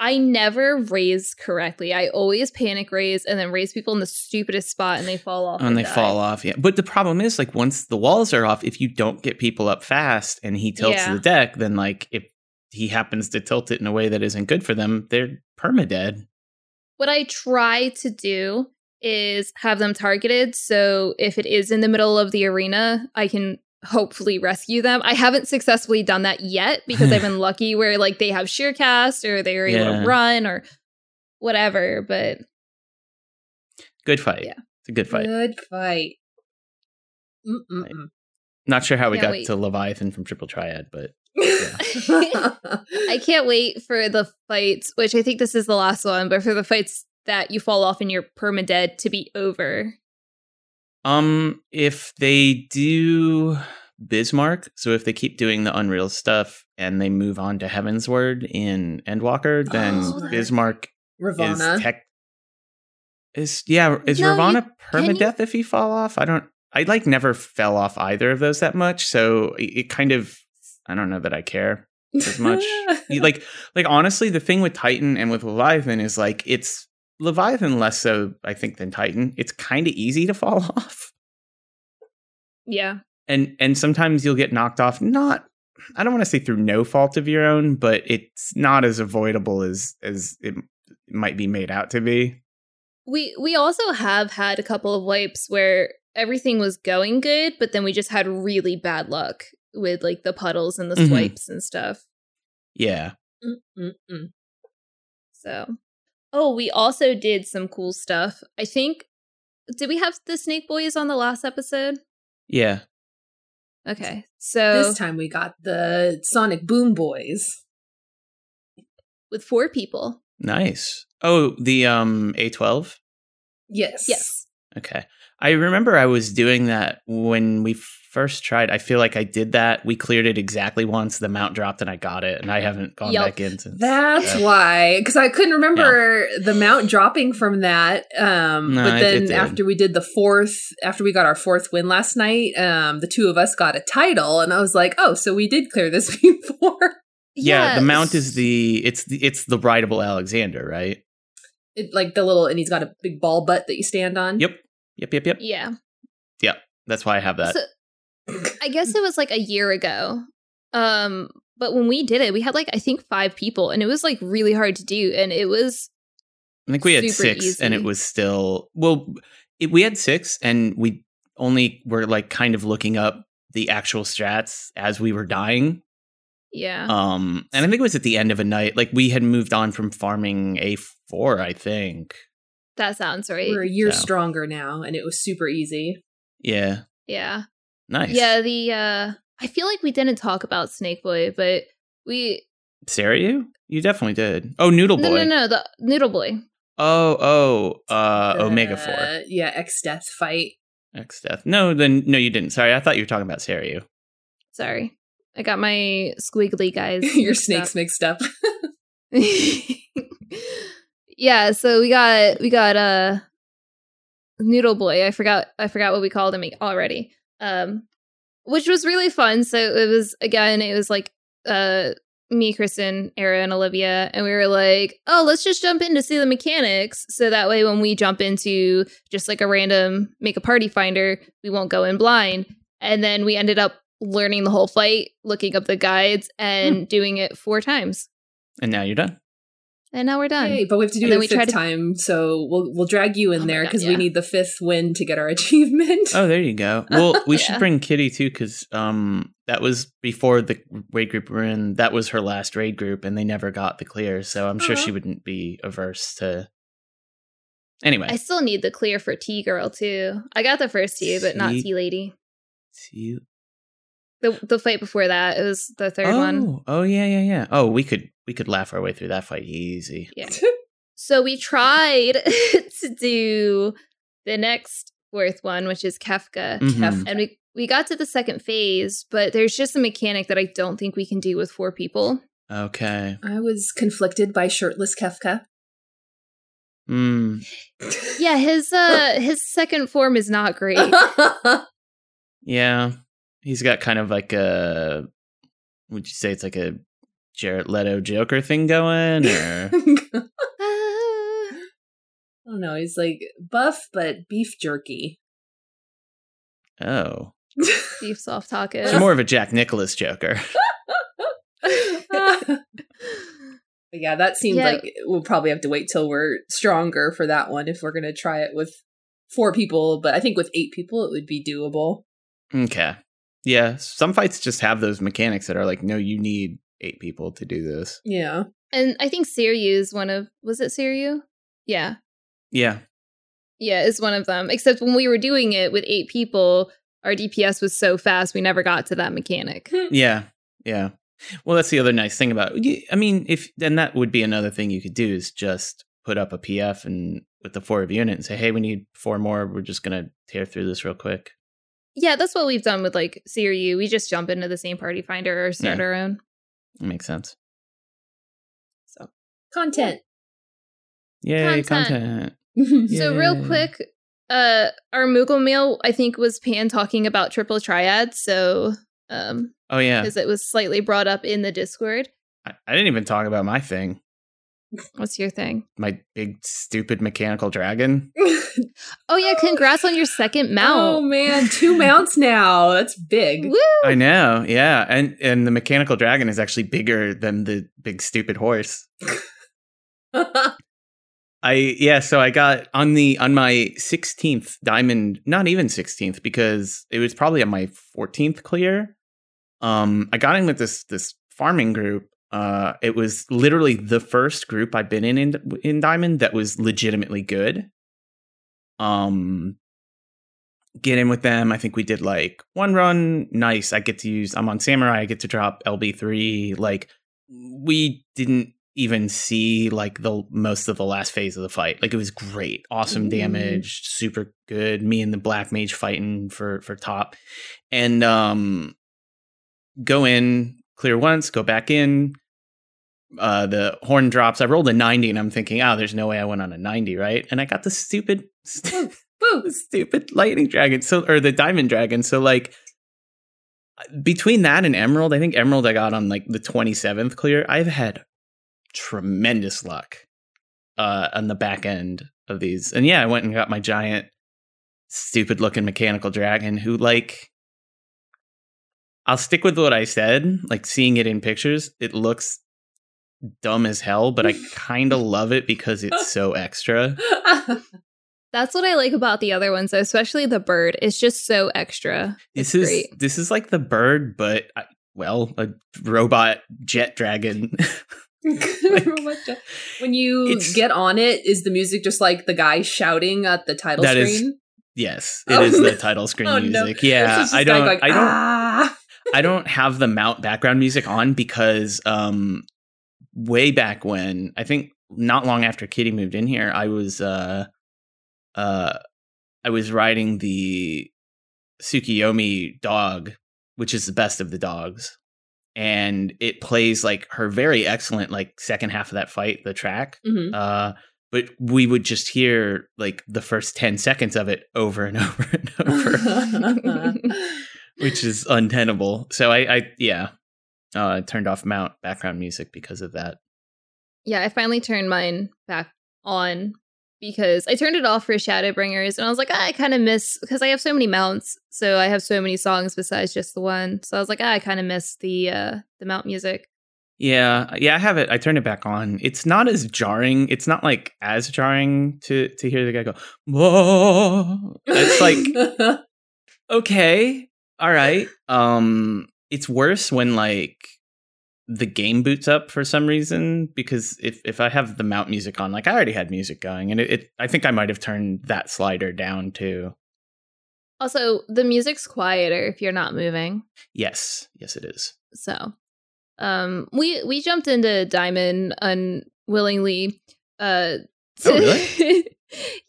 [SPEAKER 1] I never raise correctly. I always panic raise and then raise people in the stupidest spot and they fall off.
[SPEAKER 3] and they
[SPEAKER 1] die.
[SPEAKER 3] fall off. Yeah, but the problem is, like, once the walls are off, if you don't get people up fast and he tilts
[SPEAKER 1] Yeah.
[SPEAKER 3] the deck, then like if he happens to tilt it in a way that isn't good for them, they're perma dead.
[SPEAKER 1] What I try to do is have them targeted. So if it is in the middle of the arena, I can hopefully rescue them. I haven't successfully done that yet because I've [LAUGHS] been lucky where like they have Surecast or they were able to run or whatever. But
[SPEAKER 3] Good fight.
[SPEAKER 1] Yeah.
[SPEAKER 3] It's a good fight.
[SPEAKER 2] Good fight. Mm-mm-mm.
[SPEAKER 3] Not sure how we got
[SPEAKER 1] wait.
[SPEAKER 3] to Leviathan from Triple Triad, but [LAUGHS]
[SPEAKER 1] I can't wait for the fights, which I think this is the last one, but for the fights that you fall off and you're permadead to be over.
[SPEAKER 3] um, if they do Bismarck, so if they keep doing the Unreal stuff and they move on to Heavensward in Endwalker, then
[SPEAKER 2] Oh,
[SPEAKER 3] Bismarck
[SPEAKER 2] Ravana.
[SPEAKER 3] is tech. Is yeah, is
[SPEAKER 1] No, you-
[SPEAKER 3] Ravana
[SPEAKER 1] you-
[SPEAKER 3] permadeath if you fall off? I don't. I like never fell off either of those that much, so it, it kind of. I don't know that I care as much. [LAUGHS] Like like honestly the thing with titan and with leviathan is like it's leviathan less so i think than titan it's kind of easy to fall [LAUGHS] off
[SPEAKER 1] Yeah.
[SPEAKER 3] and and sometimes you'll get knocked off not i don't want to say through no fault of your own but it's not as avoidable as as it might be made out to be
[SPEAKER 1] We we also have had a couple of wipes where everything was going good, but then we just had really bad luck with like the puddles and the
[SPEAKER 3] Mhm.
[SPEAKER 1] swipes and stuff.
[SPEAKER 3] yeah
[SPEAKER 2] Mm-mm-mm.
[SPEAKER 1] So, oh, we also did some cool stuff. I think did we have the Snake Boys on the last episode?
[SPEAKER 3] yeah
[SPEAKER 1] Okay, so
[SPEAKER 2] This time we got the Sonic Boom Boys.
[SPEAKER 1] with four people.
[SPEAKER 3] nice oh the um a12
[SPEAKER 2] Yes.
[SPEAKER 1] Yes.
[SPEAKER 3] Okay. I remember I was doing that when we first tried. I feel like I did that. We cleared it exactly once. The mount dropped and I got it, and I haven't gone
[SPEAKER 1] Yup.
[SPEAKER 3] back in since.
[SPEAKER 2] That's
[SPEAKER 3] Yeah.
[SPEAKER 2] why, because I couldn't remember the mount dropping from that. Um,
[SPEAKER 3] No,
[SPEAKER 2] but then
[SPEAKER 3] it did.
[SPEAKER 2] after we did the fourth, after we got our fourth win last night, um, the two of us got a title, and I was like, oh, so we did clear this [LAUGHS] before.
[SPEAKER 3] yeah, the mount is the it's the it's the rideable Alexander, right?
[SPEAKER 2] It, like the little, and he's got a big ball butt that you stand on.
[SPEAKER 3] Yep. Yep. Yep. Yep.
[SPEAKER 1] Yeah. Yeah.
[SPEAKER 3] That's why I have that.
[SPEAKER 1] So, I guess it was like a year ago. Um, but when we did it, we had like I think five people, and it was like really hard to do, and it was
[SPEAKER 3] I think we had
[SPEAKER 1] super
[SPEAKER 3] six, and it was still well. It, we had six, and we only were like kind of looking up the actual strats as we were dying.
[SPEAKER 1] yeah.
[SPEAKER 3] Um, and I think it was at the end of a night. Like we had moved on from farming a four, I think.
[SPEAKER 1] that sounds right.
[SPEAKER 2] We're a year
[SPEAKER 3] So.
[SPEAKER 2] stronger now, and it was super easy.
[SPEAKER 3] Yeah,
[SPEAKER 1] Yeah.
[SPEAKER 3] Nice.
[SPEAKER 1] Yeah, the uh I feel like we didn't talk about Snake Boy, but we
[SPEAKER 3] Sarah, you you definitely did. Oh, Noodle Boy.
[SPEAKER 1] no no no, the Noodle Boy.
[SPEAKER 3] Oh, oh, uh,
[SPEAKER 2] The-
[SPEAKER 3] Omega Four.
[SPEAKER 2] Yeah, Exdeath fight.
[SPEAKER 3] Exdeath. No, then no, you didn't. Sorry, I thought you were talking about Sarah.
[SPEAKER 1] Sorry. I got my squiggly guys. [LAUGHS]
[SPEAKER 2] Your
[SPEAKER 1] mixed
[SPEAKER 2] snakes mixed up.
[SPEAKER 1] up. [LAUGHS] [LAUGHS] yeah, so we got we got uh Noodle Boy. I forgot I forgot what we called him already. Um which was really fun. So it was again, it was like uh me, Kristen, Era, and Olivia, and we were like, oh, let's just jump in to see the mechanics. So that way when we jump into just like a random make a party finder, we won't go in blind. And then we ended up learning the whole fight, looking up the guides, and doing it four times.
[SPEAKER 3] and now you're done.
[SPEAKER 1] And now we're done.
[SPEAKER 2] Hey, but we have to do
[SPEAKER 1] And
[SPEAKER 2] it
[SPEAKER 1] then
[SPEAKER 2] a
[SPEAKER 1] we
[SPEAKER 2] fifth
[SPEAKER 1] to-
[SPEAKER 2] time, so we'll we'll drag you in
[SPEAKER 1] Oh
[SPEAKER 2] there because
[SPEAKER 1] yeah.
[SPEAKER 2] we need the fifth win to get our [LAUGHS] achievement.
[SPEAKER 3] Oh, there you go. Well, we
[SPEAKER 1] Yeah.
[SPEAKER 3] should bring Kitty too, because um, that was before the raid group we're in. That was her last raid group, and they never got the clear. So I'm sure she
[SPEAKER 2] Uh-huh.
[SPEAKER 3] wouldn't be averse to. Anyway,
[SPEAKER 1] I still need the clear for T Girl too. I got the first T, but not
[SPEAKER 3] T-
[SPEAKER 1] T Lady.
[SPEAKER 3] See-
[SPEAKER 1] The the fight before that, it was the third
[SPEAKER 3] oh,
[SPEAKER 1] one.
[SPEAKER 3] oh yeah, yeah, yeah. Oh, we could we could laugh our way through that fight easy.
[SPEAKER 1] Yeah. [LAUGHS] So we tried [LAUGHS] to do the next fourth one, which is Kefka.
[SPEAKER 3] Mhm.
[SPEAKER 1] And we we got to the second phase, but there's just a mechanic that I don't think we can do with four people.
[SPEAKER 3] Okay.
[SPEAKER 2] I was conflicted by shirtless Kefka.
[SPEAKER 3] Mm, [LAUGHS]
[SPEAKER 1] Yeah, his uh his second form is not great.
[SPEAKER 3] yeah, he's got kind of like a. Would you say it's like a Jared Leto Joker thing going, or [LAUGHS]
[SPEAKER 2] I don't know. He's like buff but beef jerky.
[SPEAKER 3] oh,
[SPEAKER 1] beef soft
[SPEAKER 3] so
[SPEAKER 1] tacos.
[SPEAKER 3] more of a Jack Nicholson Joker? [LAUGHS]
[SPEAKER 2] But yeah, that seems
[SPEAKER 1] Yeah.
[SPEAKER 2] like we'll probably have to wait till we're stronger for that one if we're gonna try it with four people. But I think with eight people, it would be doable.
[SPEAKER 3] Okay. Yeah, some fights just have those mechanics that are like, no, you need eight people to do this.
[SPEAKER 2] Yeah.
[SPEAKER 1] And I think Seiryu is one of was it Seiryu? Yeah.
[SPEAKER 3] Yeah.
[SPEAKER 1] Yeah, is one of them. Except when we were doing it with eight people, our DPS was so fast we never got to that mechanic. [LAUGHS]
[SPEAKER 3] Yeah, yeah. Well, that's the other nice thing about. I mean, if then that would be another thing you could do is just put up a PF and with the four of you in it and say, "Hey, we need four more. We're just gonna tear through this real quick."
[SPEAKER 1] Yeah, that's what we've done with like CRU. We just jump into the same party finder or start
[SPEAKER 3] Yeah.
[SPEAKER 1] our own.
[SPEAKER 3] Makes sense.
[SPEAKER 1] So,
[SPEAKER 2] Content.
[SPEAKER 3] Yay,
[SPEAKER 1] Content.
[SPEAKER 3] content. [LAUGHS]
[SPEAKER 1] so real quick, uh, our Moogle meal I think was Pan talking about triple triad. So, um,
[SPEAKER 3] Oh yeah,
[SPEAKER 1] because it was slightly brought up in the Discord.
[SPEAKER 3] I, I didn't even talk about my thing.
[SPEAKER 1] What's your thing?
[SPEAKER 3] My big stupid mechanical dragon. [LAUGHS]
[SPEAKER 1] Oh yeah, congrats on your second mount.
[SPEAKER 2] oh man, two mounts now. That's big.
[SPEAKER 1] Woo!
[SPEAKER 3] I know, yeah, and and the mechanical dragon is actually bigger than the big stupid horse. [LAUGHS] I yeah, so I got on the on my 16th diamond, not even 16th because it was probably on my 14th clear. Um I got in with this this farming group. Uh it was literally the first group I've been in in, in diamond that was legitimately good. Um get in with them. I think we did like one run, nice. I get to use I'm on samurai, I get to drop LB3 like we didn't even see like the most of the last phase of the fight. Like it was great, awesome
[SPEAKER 2] Ooh.
[SPEAKER 3] damage, super good. Me and the black mage fighting for for top, and um, go in, clear once, go back in. Uh, the horn drops. I rolled a ninety, and I'm thinking, oh, there's no way I went on a ninety, right? And I got the stupid, the [LAUGHS] stupid lightning dragon. So or the diamond dragon. So like between that and emerald, I think emerald I got on like the 27th clear. I've had tremendous luck uh on the back end of these. And yeah, I went and got my giant stupid looking mechanical dragon who like I'll stick with what I said, like seeing it in pictures, it looks dumb as hell, but I [LAUGHS] kind of love it because it's so extra. [LAUGHS]
[SPEAKER 1] That's what I like about the other ones, though, especially the bird. It's just so extra.
[SPEAKER 3] This is
[SPEAKER 1] great.
[SPEAKER 3] this is like the bird but I, well, a robot jet dragon. [LAUGHS]
[SPEAKER 2] when you get on it, is the music just like the guy shouting at the title
[SPEAKER 3] That is-
[SPEAKER 2] screen?
[SPEAKER 3] yes, it
[SPEAKER 2] Oh,
[SPEAKER 3] is the title screen
[SPEAKER 2] Oh, no.
[SPEAKER 3] music.
[SPEAKER 2] It's
[SPEAKER 3] Yeah, I don't
[SPEAKER 2] going,
[SPEAKER 3] I don't
[SPEAKER 2] "Ah."
[SPEAKER 3] I don't have the mount background music on because um way back when, I think not long after Kitty moved in here, I was uh uh I was riding the Tsukiyomi dog, which is the best of the dogs. And it plays like her very excellent like second half of that fight, the track.
[SPEAKER 2] Mhm.
[SPEAKER 3] Uh but we would just hear like the first 10 seconds of it over and over and over [LAUGHS] [LAUGHS] which is untenable. So I, I yeah, uh, I turned off mount background music because of that.
[SPEAKER 1] Yeah, I finally turned mine back on because I turned it off for Shadowbringers and I was like, ah, I kind of miss because I have so many mounts, so I have so many songs besides just the one. So I was like, ah, I kind of miss the uh the mount music.
[SPEAKER 3] Yeah, yeah, I have it. I turned it back on. It's not as jarring. It's not like as jarring to to hear the guy go. Whoa! It's like [LAUGHS] okay, all right. Um, it's worse when like the game boots up for some reason because if if I have the mount music on, like I already had music going, and it, it I think I might have turned that slider down too.
[SPEAKER 1] Also, the music's quieter if you're not moving.
[SPEAKER 3] Yes, yes, it is.
[SPEAKER 1] So, um, we we jumped into Diamond unwillingly. Uh, [LAUGHS]
[SPEAKER 3] Oh, really?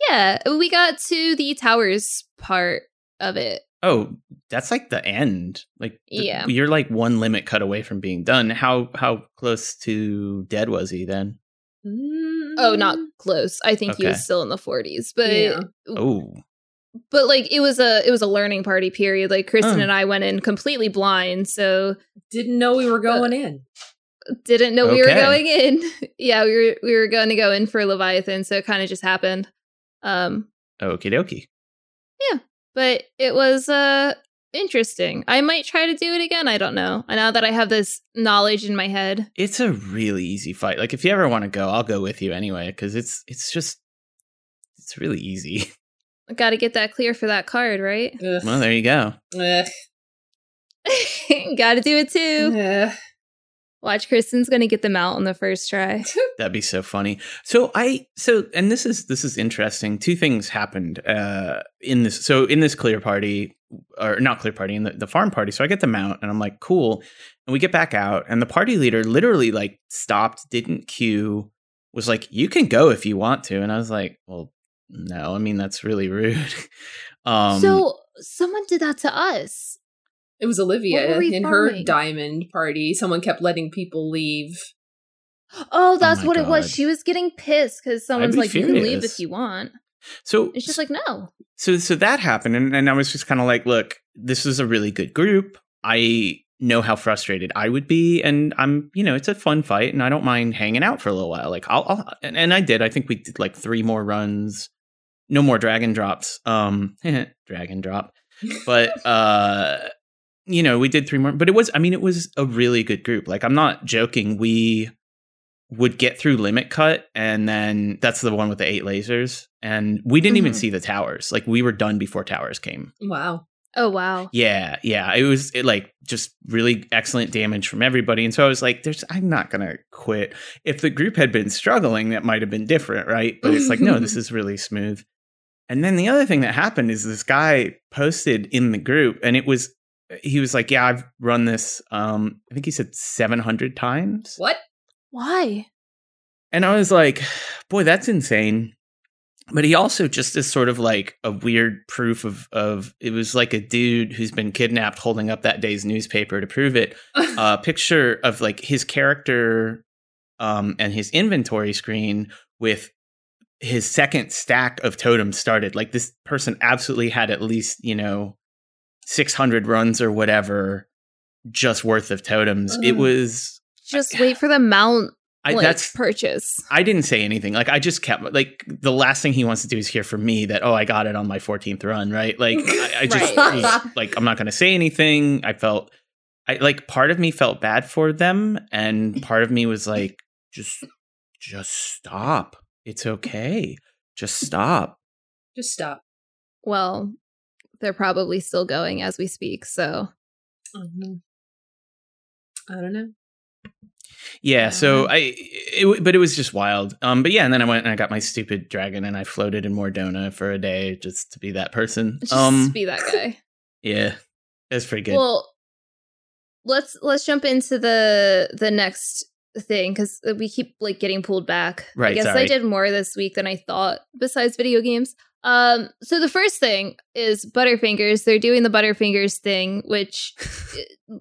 [SPEAKER 1] yeah, we got to the towers part of it.
[SPEAKER 3] Oh, that's like the end. Like, th-
[SPEAKER 1] Yeah.
[SPEAKER 3] you're like one limit cut away from being done. How how close to dead was he then?
[SPEAKER 1] Oh, not mm. close. I think he was still in the 40s, but
[SPEAKER 2] Yeah.
[SPEAKER 3] Oh,
[SPEAKER 1] but like it was a it was a learning party period. Like Kristen
[SPEAKER 3] Oh.
[SPEAKER 1] and I went in completely blind, so
[SPEAKER 2] Didn't know we were uh, going in.
[SPEAKER 1] didn't know we were going in. [LAUGHS] yeah, we were we were going to go in for Leviathan, so it kind of just happened. Um,
[SPEAKER 3] okie dokie.
[SPEAKER 1] But it was uh interesting. I might try to do it again. I don't know. I now that I have this knowledge in my head.
[SPEAKER 3] It's a really easy fight. Like, if you ever want to go, I'll go with you anyway because it's it's just it's really easy.
[SPEAKER 1] I got to get that clear for that card, right?
[SPEAKER 2] Ugh.
[SPEAKER 3] well, there you go. [LAUGHS]
[SPEAKER 1] Got to do it too.
[SPEAKER 2] Ugh.
[SPEAKER 1] Watch, Kristen's gonna get them out on the first try. [LAUGHS]
[SPEAKER 3] That'd be so funny. So I so and this is this is interesting. Two things happened uh in this so in this clear party or not clear party in the, the farm party. So I get the mount and I'm like, cool. And we get back out and the party leader literally like stopped, didn't queue, was like, you can go if you want to. And I was like, well, no, I mean that's really [LAUGHS] rude.
[SPEAKER 1] um So someone did that to us.
[SPEAKER 2] It was Olivia in her diamond party. Someone kept letting people leave.
[SPEAKER 1] Oh, oh that's oh what God. it was. She was getting pissed because someone's be like, furious. "You can leave if you want."
[SPEAKER 3] So
[SPEAKER 1] it's just like no.
[SPEAKER 3] So so that happened, and, and I was just kind of like, "Look, this is a really good group. I know how frustrated I would be, and I'm, you know, it's a fun fight, and I don't mind hanging out for a little while. Like I'll, I'll and, and I did. I think we did like three more runs, no more dragon drops. Um, [LAUGHS] dragon drop, but uh you know, we did three more, but it was, I mean, it was a really good group. Like, I'm not joking. We would get through Limit Cut, and then that's the one with the eight lasers. And we didn't mm-hmm. even see the towers. Like, we were done before towers came.
[SPEAKER 2] Wow.
[SPEAKER 1] Oh, wow.
[SPEAKER 3] Yeah. Yeah. It was it, like just really excellent damage from everybody. And so I was like, there's, I'm not going to quit. If the group had been struggling, that might have been different. Right. But it's like, no, this [LAUGHS] is really smooth. And then the other thing that happened is this guy posted in the group, and it was he was like, "Yeah, I've run this. Um, I think he said 700 times."
[SPEAKER 2] What?
[SPEAKER 1] Why?
[SPEAKER 3] And I was like, "Boy, that's insane." But he also just is sort of like a weird proof of of it was like a dude who's been kidnapped holding up that day's newspaper to prove it. [LAUGHS] A picture of like his character um and his inventory screen with his second stack of totems started. Like this person absolutely had at least, you know, 600 runs or whatever just worth of totems. It mm. was
[SPEAKER 1] just wait for the mount I, like, that's purchase.
[SPEAKER 3] I didn't say anything. Like I just kept like the last thing he wants to do is hear from me that oh I got it on my 14th run, right? Like I, I [LAUGHS] just was, like I'm not going to say anything. I felt I like part of me felt bad for them and [LAUGHS] part of me was like just just stop. It's okay. Just stop.
[SPEAKER 2] Just stop.
[SPEAKER 1] Well, they're probably still going as we speak. So,
[SPEAKER 2] mm-hmm. I don't know.
[SPEAKER 3] Yeah, so I, it, but it was just wild. Um, but yeah, and then I went and I got my stupid dragon and I floated in Mor Dhona for a day just to be that person.
[SPEAKER 1] Just
[SPEAKER 3] um,
[SPEAKER 1] be that guy. [LAUGHS]
[SPEAKER 3] Yeah, that's pretty good.
[SPEAKER 1] Well, let's let's jump into the the next thing because we keep like getting pulled back.
[SPEAKER 3] Right.
[SPEAKER 1] I guess
[SPEAKER 3] sorry.
[SPEAKER 1] I did more this week than I thought. Besides video games, um, so the first thing is Butterfingers. They're doing the Butterfingers thing, which [LAUGHS]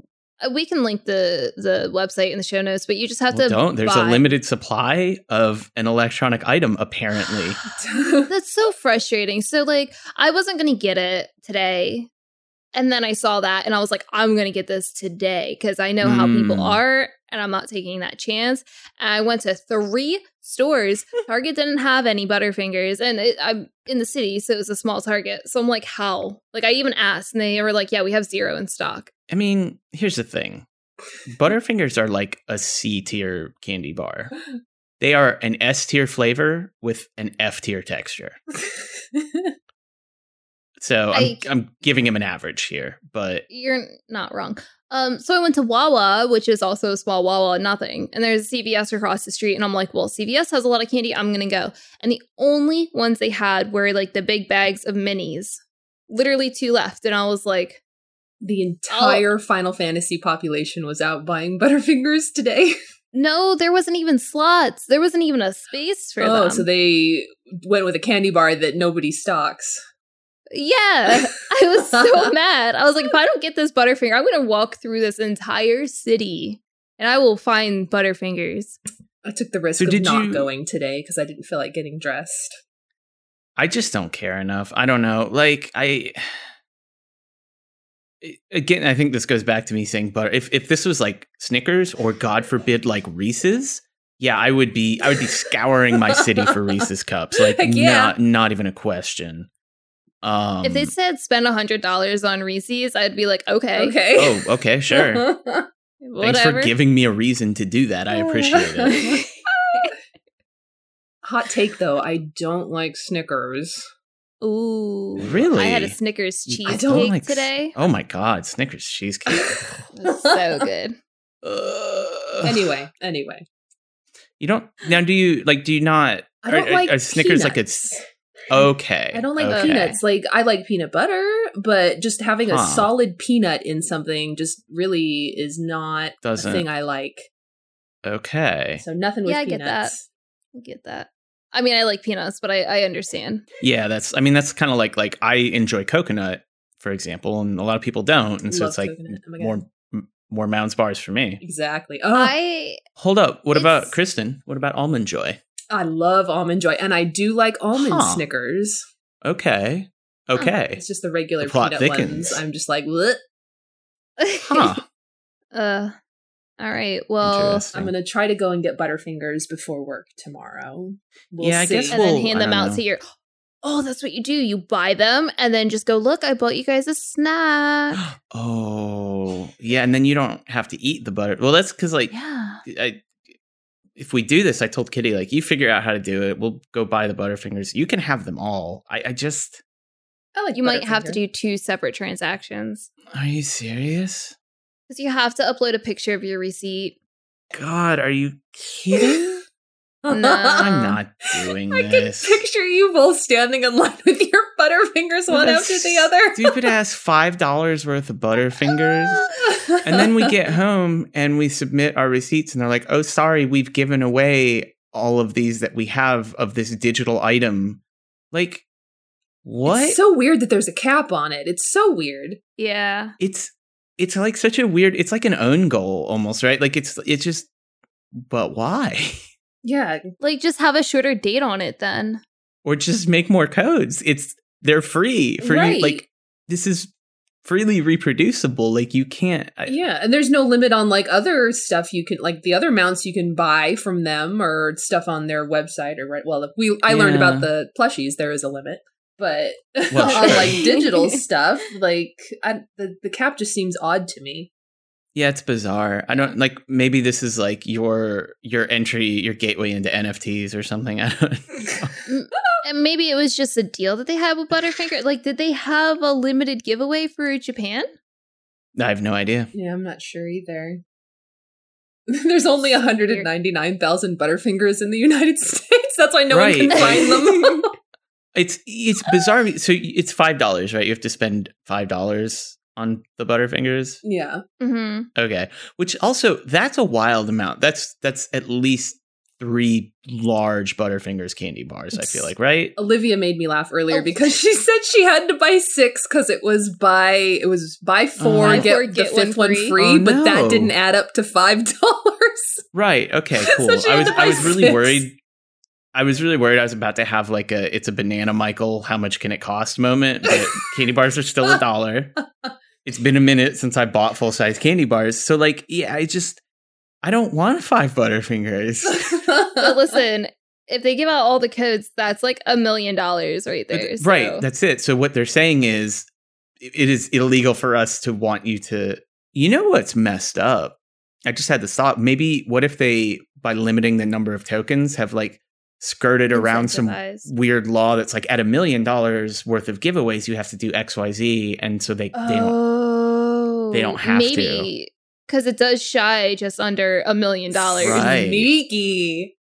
[SPEAKER 1] uh, we can link the the website in the show notes, but you just have well,
[SPEAKER 3] to don't. There's buy. a limited supply of an electronic item, apparently. [GASPS]
[SPEAKER 1] That's so frustrating. So like, I wasn't gonna get it today, and then I saw that, and I was like, I'm gonna get this today because I know mm. how people hmm. are, and I'm not taking that chance. And I went to three stores. [LAUGHS] Target didn't have any Butterfingers, and it, I'm in the city, so it was a small Target. So I'm like, how? Like, I even asked, and they were like, yeah, we have zero in stock.
[SPEAKER 3] I mean, here's the thing Butterfingers are like a C tier candy bar. [LAUGHS] They are an S tier flavor with an F tier texture. [LAUGHS] So I'm I, I'm giving him an average here, but
[SPEAKER 1] you're not wrong. Um, so I went to Wawa, which is also a small Wawa, nothing, and there's a CVS across the street, and I'm like, well, CVS has a lot of candy, I'm gonna go. And the only ones they had were like the big bags of minis, literally two left, and I was like,
[SPEAKER 2] the entire oh. Final Fantasy population was out buying [LAUGHS] Butterfingers today.
[SPEAKER 1] No, there wasn't even slots. There wasn't even a space for oh, them. Oh,
[SPEAKER 2] so they went with a candy bar that nobody stocks.
[SPEAKER 1] Yeah, I was so [LAUGHS] mad. I was like, if I don't get this Butterfinger, I'm going to walk through this entire city and I will find Butterfingers.
[SPEAKER 2] I took the risk so of not you... going today because I didn't feel like getting dressed.
[SPEAKER 3] I just don't care enough. I don't know. Like I again, I think this goes back to me saying butter. If if this was like Snickers or God forbid like Reese's, yeah, I would be I would be scouring my city for [LAUGHS] Reese's cups. Like yeah. not not even a question.
[SPEAKER 1] Um, if they said spend a hundred dollars on Reese's, I'd be like, okay,
[SPEAKER 2] okay,
[SPEAKER 3] oh, okay, [LAUGHS] sure. Thanks for giving me a reason to do that. I appreciate it. [LAUGHS]
[SPEAKER 2] Hot take though, I don't like Snickers.
[SPEAKER 1] Ooh,
[SPEAKER 3] really? I
[SPEAKER 1] had a Snickers cheesecake like, today.
[SPEAKER 3] Oh my god, Snickers cheesecake, [LAUGHS]
[SPEAKER 1] so good. Uh,
[SPEAKER 2] anyway, anyway.
[SPEAKER 3] You don't now? Do you like? Do you not?
[SPEAKER 2] I don't
[SPEAKER 3] are,
[SPEAKER 2] like
[SPEAKER 3] are Snickers like
[SPEAKER 2] peanuts.
[SPEAKER 3] It's okay.
[SPEAKER 2] I don't like
[SPEAKER 3] okay.
[SPEAKER 2] peanuts. Like I like peanut butter, but just having a solid peanut in something just really is not
[SPEAKER 3] Doesn't-
[SPEAKER 2] a thing I like.
[SPEAKER 3] Okay.
[SPEAKER 2] So nothing with
[SPEAKER 1] Yeah, I get
[SPEAKER 2] peanuts.
[SPEAKER 1] I get that. I mean, I like peanuts, but I, I understand.
[SPEAKER 3] Yeah, that's. I mean, that's kind of like like I enjoy coconut, for example, and a lot of people don't, and so
[SPEAKER 2] Love
[SPEAKER 3] it's like.
[SPEAKER 2] Oh
[SPEAKER 3] more more Mounds bars for me.
[SPEAKER 2] Exactly. Oh,
[SPEAKER 1] I
[SPEAKER 3] Hold up. What about Kristen? What about almond joy?
[SPEAKER 2] I love almond joy, and I do like almond
[SPEAKER 3] Huh.
[SPEAKER 2] Snickers.
[SPEAKER 3] Okay. Okay.
[SPEAKER 2] It's just the regular
[SPEAKER 3] The
[SPEAKER 2] peanut
[SPEAKER 3] thickens.
[SPEAKER 2] ones. I'm just like, what?
[SPEAKER 3] Huh. [LAUGHS]
[SPEAKER 1] uh, all right. Well,
[SPEAKER 2] I'm gonna try to go and get Butterfingers before work tomorrow. We'll
[SPEAKER 3] Yeah, I
[SPEAKER 2] see.
[SPEAKER 3] guess
[SPEAKER 1] and then hand them out
[SPEAKER 3] know.
[SPEAKER 1] to your. Oh, that's what you do. You buy them and then just go. Look, I bought you guys a snack. [GASPS]
[SPEAKER 3] oh, yeah, and then you don't have to eat the butter. Well, that's because like
[SPEAKER 1] yeah.
[SPEAKER 3] I, if we do this, I told Kitty like you figure out how to do it. We'll go buy the Butterfingers. You can have them all. I, I just.
[SPEAKER 2] Oh, like
[SPEAKER 1] You might have to do two separate transactions
[SPEAKER 3] Are you serious?
[SPEAKER 1] because you have to upload a picture of your receipt.
[SPEAKER 3] God, are you kidding?
[SPEAKER 1] No.
[SPEAKER 3] I'm not [LAUGHS] doing
[SPEAKER 2] I can picture you both standing in line with your Butterfingers one after the other.
[SPEAKER 3] Stupid ass five dollars worth of Butterfingers. And then we get home and we submit our receipts, and they're like, "Oh, sorry, we've given away all of these that we have of this digital item." Like, what?
[SPEAKER 2] It's so weird that there's a cap on it. It's so weird.
[SPEAKER 1] Yeah.
[SPEAKER 3] it's it's like such a weird. It's like an own goal almost, right? Like it's it's just. But why? [LAUGHS]
[SPEAKER 2] Yeah.
[SPEAKER 1] Like just have a shorter date on it then.
[SPEAKER 3] or just make more codes. It's they're free for
[SPEAKER 2] Right.
[SPEAKER 3] you. Like this is freely reproducible. Like you can't. I,
[SPEAKER 2] Yeah. And there's no limit on like other stuff you can like the other mounts you can buy from them or stuff on their website or right. Well, if we I learned about the plushies, there is a limit. But
[SPEAKER 3] Well, [LAUGHS]
[SPEAKER 2] on like digital [LAUGHS] stuff, like I, the the cap just seems odd to me.
[SPEAKER 3] Yeah, it's bizarre. I don't like maybe this is like your your entry, your gateway into NFTs or something. [LAUGHS] I don't know. [LAUGHS]
[SPEAKER 1] And maybe it was just a deal that they had with Butterfinger. Like, did they have a limited giveaway for Japan?
[SPEAKER 3] I have no idea.
[SPEAKER 2] Yeah, I'm not sure either. [LAUGHS] There's only 199,000 Butterfingers in the United States. That's why no
[SPEAKER 3] Right.
[SPEAKER 2] one can find them.
[SPEAKER 3] It's it's bizarre. So it's five dollars, right? You have to spend five dollars on the Butterfingers.
[SPEAKER 2] yeah.
[SPEAKER 1] Mm-hmm.
[SPEAKER 3] Okay, which also that's a wild amount. That's that's at least three large Butterfingers candy bars. I feel like, right?
[SPEAKER 2] Olivia made me laugh earlier
[SPEAKER 1] Oh.
[SPEAKER 2] because she said she had to buy six because it was buy it was buy four
[SPEAKER 3] Buy
[SPEAKER 2] get
[SPEAKER 1] four,
[SPEAKER 2] the
[SPEAKER 1] get
[SPEAKER 2] fifth
[SPEAKER 1] one
[SPEAKER 2] one
[SPEAKER 1] free.
[SPEAKER 2] free,
[SPEAKER 3] Oh,
[SPEAKER 2] but
[SPEAKER 3] no.
[SPEAKER 2] that didn't add up to five dollars.
[SPEAKER 3] Right. Okay. [LAUGHS] Cool.
[SPEAKER 2] she
[SPEAKER 3] I was I was really
[SPEAKER 2] six.
[SPEAKER 3] worried. I was really worried I was about to have like a it's a banana Michael how much can it cost moment, but candy bars are still a dollar. [LAUGHS] It's been a minute since I bought full size candy bars. So like yeah, I just I don't want [LAUGHS] five butterfingers. [LAUGHS]
[SPEAKER 1] But listen, if they give out all the codes, that's like a million dollars right there. so-
[SPEAKER 3] Right, that's it. So what they're saying is it is illegal for us to want you to You know what's messed up? I just had this thought. Maybe what if they by limiting the number of tokens have like skirted around some weird law that's like at a million dollars worth of giveaways you have to do xyz and so they, they don't
[SPEAKER 1] oh,
[SPEAKER 3] they don't have to.
[SPEAKER 1] maybe because it does shy just under a million dollars.
[SPEAKER 3] Right.
[SPEAKER 2] Sneaky.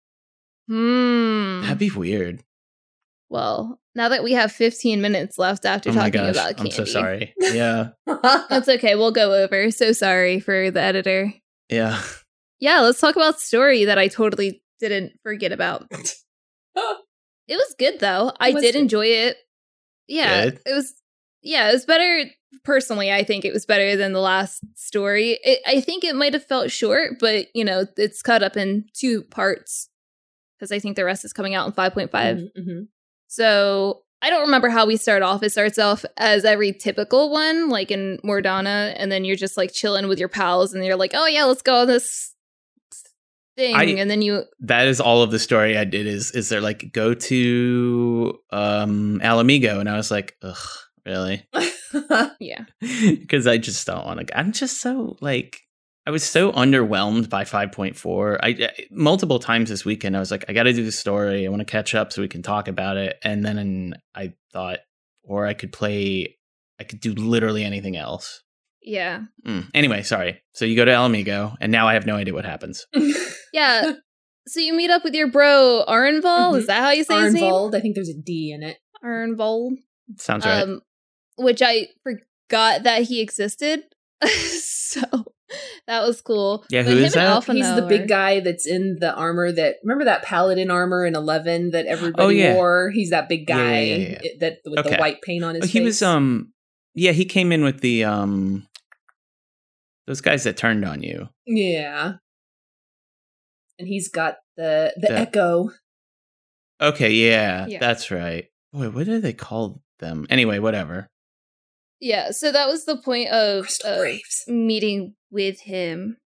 [SPEAKER 1] Hmm.
[SPEAKER 3] that'd be weird
[SPEAKER 1] Well, now that we have 15 minutes left after
[SPEAKER 3] oh my
[SPEAKER 1] talking
[SPEAKER 3] gosh
[SPEAKER 1] about
[SPEAKER 3] i'm so sorry [LAUGHS] yeah
[SPEAKER 1] That's okay. We'll go over. So sorry for the editor.
[SPEAKER 3] yeah
[SPEAKER 1] Yeah, let's talk about story that I totally didn't forget about. [LAUGHS] It was good though. I did
[SPEAKER 2] good.
[SPEAKER 1] enjoy it. Yeah,
[SPEAKER 3] Good?
[SPEAKER 1] it was. Yeah, it was better. Personally, I think it was better than the last story. It, I think it might have felt short, but you know, it's cut up in two parts because I think the rest is coming out in five point five.
[SPEAKER 2] Mhm, mhm.
[SPEAKER 1] So I don't remember how we start off. It starts off as every typical one, like in Mor Dhona, and then you're just like chilling with your pals, and you're like, "Oh yeah, let's go on this thing,"
[SPEAKER 3] I-
[SPEAKER 1] and then you
[SPEAKER 3] that is all of the story i did is is they're like go to um Ala Mhigo and i was like ugh really [LAUGHS]
[SPEAKER 1] yeah. [LAUGHS]
[SPEAKER 3] because I just don't want to. I'm just so like I was so underwhelmed by 5.4. I I- multiple times this weekend I was like, I got to do the story. I want to catch up so we can talk about it. And then I thought, or I could play. I could do literally anything else.
[SPEAKER 1] Yeah.
[SPEAKER 3] Mm. Anyway, sorry. So you go to Ala Mhigo, and now I have no idea what happens. [LAUGHS]
[SPEAKER 1] Yeah. [LAUGHS] so you meet up with your bro Arnval. Is
[SPEAKER 2] Mhm.
[SPEAKER 1] that how you say his name?
[SPEAKER 2] Arnvold. I think there's a D in it.
[SPEAKER 1] Arnvold.
[SPEAKER 3] Sounds right.
[SPEAKER 1] Um, which I forgot that he existed. [LAUGHS] so that was cool.
[SPEAKER 3] Yeah,
[SPEAKER 1] But
[SPEAKER 3] who
[SPEAKER 1] him
[SPEAKER 3] is that?
[SPEAKER 1] Alphinaud
[SPEAKER 2] He's the big guy that's in the armor that remember that paladin armor in Eleven that everybody
[SPEAKER 3] Oh, yeah.
[SPEAKER 2] wore. He's that big
[SPEAKER 3] Yeah, yeah,
[SPEAKER 2] guy
[SPEAKER 3] yeah, yeah.
[SPEAKER 2] that with
[SPEAKER 3] Okay.
[SPEAKER 2] the white paint on his
[SPEAKER 3] Oh, he
[SPEAKER 2] face.
[SPEAKER 3] was um, yeah, he came in with the um, those guys that turned on you.
[SPEAKER 2] yeah, and he's got the the
[SPEAKER 3] The-
[SPEAKER 2] echo.
[SPEAKER 3] Okay, yeah,
[SPEAKER 1] Yeah.
[SPEAKER 3] that's right. Boy, what do they call them? Anyway, whatever.
[SPEAKER 1] Yeah, so that was the point of uh, meeting with him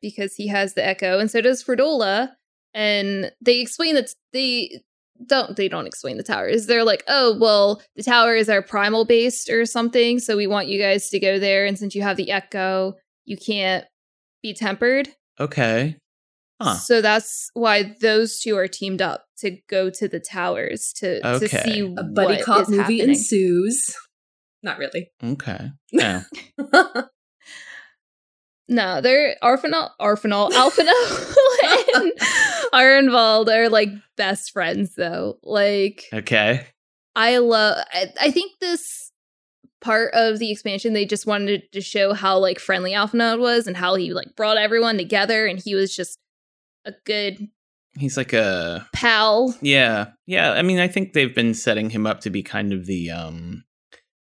[SPEAKER 1] because he has the echo, and so does Fredola. And they explain that they don't they don't explain the towers. They're like, oh well, the towers are primal based or something, so we want you guys to go there. And since you have the echo, you can't be tempered.
[SPEAKER 3] Okay. Huh.
[SPEAKER 1] So that's why those two are teamed up to go to the towers to to see
[SPEAKER 2] A buddy
[SPEAKER 1] what
[SPEAKER 2] cop
[SPEAKER 1] is
[SPEAKER 2] movie
[SPEAKER 1] happening.
[SPEAKER 2] ensues. Not really.
[SPEAKER 3] Okay. [LAUGHS] Yeah.
[SPEAKER 1] No, they're Arfinal, Arfinal, Alphinaud, [LAUGHS] and [LAUGHS] Arnvald are like best friends though. Like
[SPEAKER 3] okay.
[SPEAKER 1] I love. I, I think this part of the expansion they just wanted to show how like friendly Alphinaud was and how he like brought everyone together and he was just a good
[SPEAKER 3] He's like a
[SPEAKER 1] pal.
[SPEAKER 3] yeah, yeah. I mean, I think they've been setting him up to be kind of the um,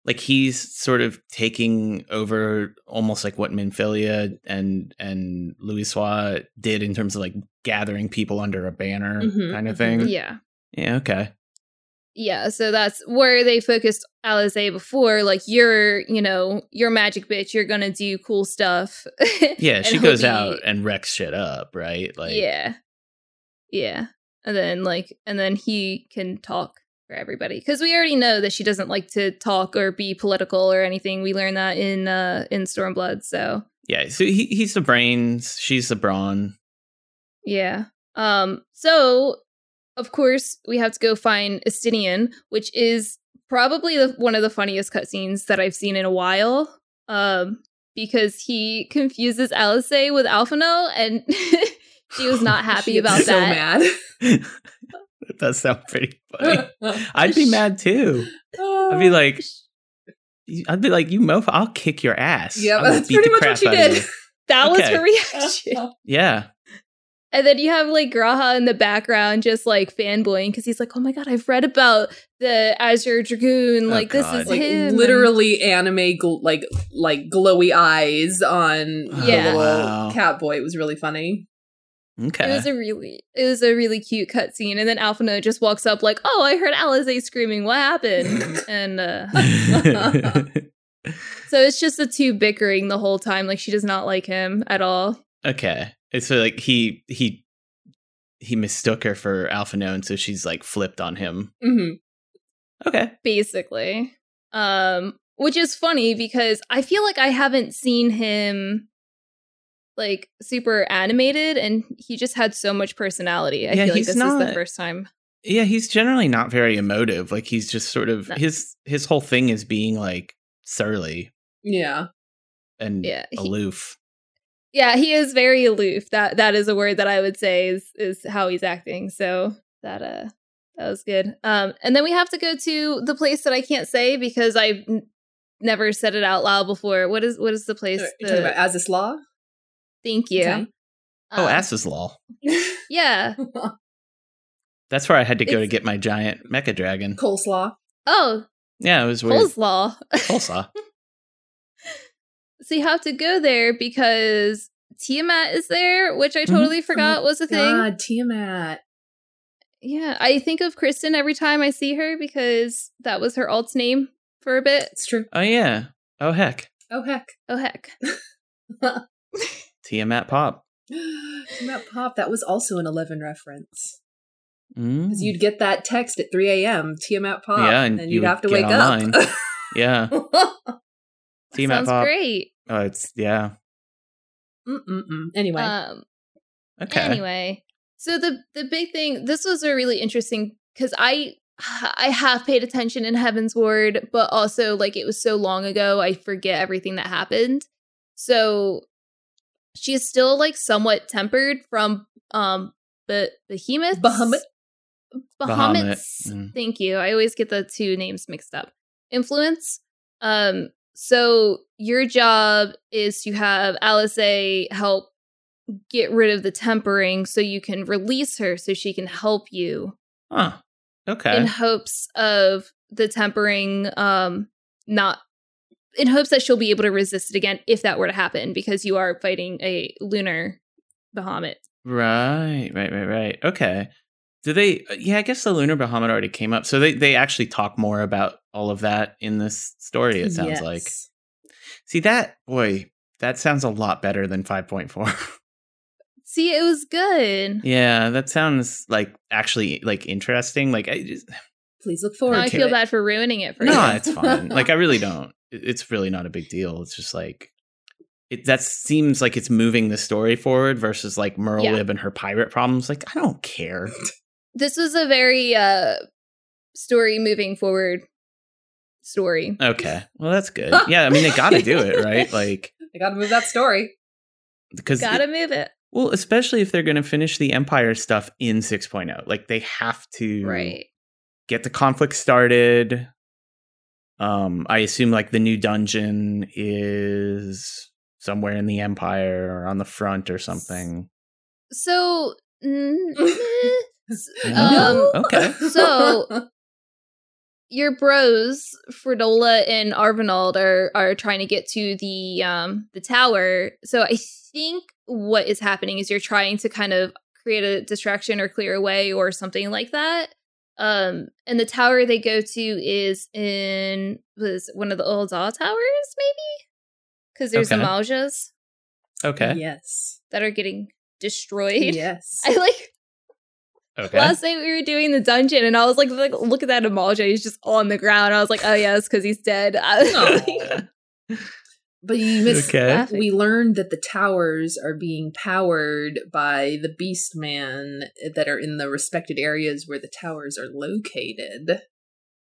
[SPEAKER 3] like he's sort of taking over almost like what Minfilia and and Louisoix did in terms of like gathering people under a banner
[SPEAKER 2] Mhm,
[SPEAKER 3] kind of
[SPEAKER 2] mhm.
[SPEAKER 3] thing.
[SPEAKER 1] Yeah.
[SPEAKER 3] Yeah. Okay.
[SPEAKER 1] Yeah, so that's where they focused Alisaie before. Like, you're, you know, you're magic bitch. You're gonna do cool stuff. [LAUGHS]
[SPEAKER 3] Yeah, she goes
[SPEAKER 1] be-
[SPEAKER 3] out and wrecks shit up, right? Like,
[SPEAKER 1] yeah yeah and then like and then he can talk for everybody because we already know that she doesn't like to talk or be political or anything we learned that in uh in stormblood so
[SPEAKER 3] yeah. So he, he's the brains, she's the brawn.
[SPEAKER 1] yeah um so of course we have to go find Estinian, which is probably the, one of the funniest cutscenes that i've seen in a while um because he confuses alice with Alphinaud and [LAUGHS] she was not [LAUGHS] happy about
[SPEAKER 2] so
[SPEAKER 1] that
[SPEAKER 2] mad. [LAUGHS]
[SPEAKER 3] that does sound pretty funny. I'd be mad too. I'd be like, I'd be like, you mofo, I'll kick your ass.
[SPEAKER 2] Yeah, that's pretty much what she did.
[SPEAKER 3] you."
[SPEAKER 1] that was her reaction
[SPEAKER 3] Yeah.
[SPEAKER 1] And then you have like G'raha in the background just like fanboying because he's like, oh my god, I've read about the Azure Dragoon.
[SPEAKER 3] Oh,
[SPEAKER 1] Like, this
[SPEAKER 3] God.
[SPEAKER 1] is
[SPEAKER 2] like
[SPEAKER 1] him.
[SPEAKER 2] literally anime gl- like like glowy eyes on
[SPEAKER 1] Yeah. [SIGHS]
[SPEAKER 2] the little
[SPEAKER 3] Wow.
[SPEAKER 2] cat boy. It was really funny.
[SPEAKER 3] Okay.
[SPEAKER 1] It was a really, it was a really cute cutscene, and then Alphinaud just walks up like, "Oh, I heard Alisaie screaming. What happened?" [LAUGHS] and uh, [LAUGHS] [LAUGHS] so it's just the two bickering the whole time. Like she does not like him at all.
[SPEAKER 3] okay. It's so like he he he mistook her for Alphinaud, and so she's like flipped on him.
[SPEAKER 2] hmm
[SPEAKER 3] Okay.
[SPEAKER 1] basically. Um, which is funny because I feel like I haven't seen him like super animated and he just had so much personality. I
[SPEAKER 3] Yeah,
[SPEAKER 1] feel like this is the first time.
[SPEAKER 3] Yeah, he's generally not very emotive. Like he's just sort of
[SPEAKER 1] No.
[SPEAKER 3] his his whole thing is being like surly
[SPEAKER 2] Yeah.
[SPEAKER 3] and
[SPEAKER 1] Yeah, he-
[SPEAKER 3] aloof.
[SPEAKER 1] Yeah, he is very aloof. That that is a word that I would say is is how he's acting. So that uh that was good. Um and then we have to go to the place that I can't say because I've n- never said it out loud before. What is what is the place?
[SPEAKER 2] You're talking about Azys Lla?
[SPEAKER 1] thank you.
[SPEAKER 2] Okay.
[SPEAKER 3] oh,
[SPEAKER 1] Um,
[SPEAKER 3] Ass's Law. [LAUGHS]
[SPEAKER 1] Yeah.
[SPEAKER 3] That's where I had to go to get my giant mecha dragon.
[SPEAKER 2] Coleslaw.
[SPEAKER 1] Oh,
[SPEAKER 3] Yeah, it was weird.
[SPEAKER 1] coleslaw.
[SPEAKER 3] Coleslaw. [LAUGHS]
[SPEAKER 1] so you have to go there because Tiamat is there, which I
[SPEAKER 3] Mhm.
[SPEAKER 1] totally forgot was a thing.
[SPEAKER 2] Oh God, Tiamat.
[SPEAKER 1] Yeah, I think of Kristen every time I see her because that was her alt's name for a bit.
[SPEAKER 2] It's true.
[SPEAKER 3] Oh yeah. Oh heck.
[SPEAKER 2] Oh heck.
[SPEAKER 1] Oh heck. [LAUGHS]
[SPEAKER 3] Tiamat Pop. [GASPS]
[SPEAKER 2] Tiamat Pop. That was also an Eleven reference.
[SPEAKER 3] Mm.
[SPEAKER 2] Because you'd get that text at 3 a.m. Tiamat Pop.
[SPEAKER 3] Yeah, and
[SPEAKER 2] and
[SPEAKER 3] you
[SPEAKER 2] you'd
[SPEAKER 3] would
[SPEAKER 2] have to wake
[SPEAKER 3] online.
[SPEAKER 2] up.
[SPEAKER 3] Yeah. [LAUGHS] [LAUGHS] Tiamat
[SPEAKER 1] Sounds
[SPEAKER 3] Pop.
[SPEAKER 1] great.
[SPEAKER 3] Oh, it's yeah.
[SPEAKER 2] Mm-mm-mm. Anyway.
[SPEAKER 1] Um
[SPEAKER 3] Okay.
[SPEAKER 1] anyway. So the the big thing this was a really interesting cuz I I have paid attention in Heavensward, but also like it was so long ago, I forget everything that happened. So she's still like somewhat tempered from um but behemoth
[SPEAKER 2] Bahamut?
[SPEAKER 1] Bahamut's
[SPEAKER 3] Bahamut, mm.
[SPEAKER 1] thank you. I always get the two names mixed up. Influence. Um so your job is to have Alisaie help get rid of the tempering so you can release her so she can help you
[SPEAKER 3] Huh. Okay.
[SPEAKER 1] in hopes of the tempering um not in hopes that she'll be able to resist it again if that were to happen because you are fighting a lunar Bahamut.
[SPEAKER 3] Right, right, right, right. Okay. Do they? uh, Yeah, I guess the lunar Bahamut already came up, so they they actually talk more about all of that in this story. It sounds like. See that boy, that sounds a lot better than five point four. [LAUGHS]
[SPEAKER 1] See, it was good.
[SPEAKER 3] yeah, that sounds like actually like interesting. Like I just
[SPEAKER 2] Please look
[SPEAKER 1] Now
[SPEAKER 2] forward
[SPEAKER 1] I feel
[SPEAKER 2] it.
[SPEAKER 1] bad for ruining it for
[SPEAKER 3] no,
[SPEAKER 1] you.
[SPEAKER 3] No, it's fine. Like I really [LAUGHS] don't. It's really not a big deal. It's just like. It, that seems like it's moving the story forward versus like Merle
[SPEAKER 1] Yeah.
[SPEAKER 3] Lib and her pirate problems. Like I don't care. [LAUGHS]
[SPEAKER 1] This was a very uh story moving forward story.
[SPEAKER 3] Okay. Well, that's good. [LAUGHS] Yeah, I mean they got to do it, right? [LAUGHS] Like
[SPEAKER 2] they gotta move that story.
[SPEAKER 3] because
[SPEAKER 1] Gotta move it.
[SPEAKER 3] well, especially if they're going to finish the Empire stuff in 6.0. Like they have to
[SPEAKER 1] Right.
[SPEAKER 3] get the conflict started. Um I assume like the new dungeon is somewhere in the Empire or on the front or something.
[SPEAKER 1] So mm, [LAUGHS] [LAUGHS]
[SPEAKER 3] No.
[SPEAKER 1] um
[SPEAKER 3] okay. [LAUGHS]
[SPEAKER 1] so your bros Fredola and Arvinald are are trying to get to the um the tower. So I think what is happening is you're trying to kind of create a distraction or clear a way or something like that. Um and the tower they go to is in was one of the old Zaw towers maybe? Cuz there's
[SPEAKER 3] Okay.
[SPEAKER 1] Amalj'aas
[SPEAKER 3] Okay.
[SPEAKER 2] Yes.
[SPEAKER 1] that are getting destroyed.
[SPEAKER 2] Yes. [LAUGHS]
[SPEAKER 1] I like
[SPEAKER 3] Okay.
[SPEAKER 1] Last night we were doing the dungeon, and I was like, like look at that Amalj'aa. He's just on the ground. I was like, oh yeah, it's because he's dead. [LAUGHS]
[SPEAKER 2] Aw. But you missed. [LAUGHS]
[SPEAKER 3] Okay.
[SPEAKER 2] We learned that the towers are being powered by the Beast Man that are in the respected areas where the towers are located.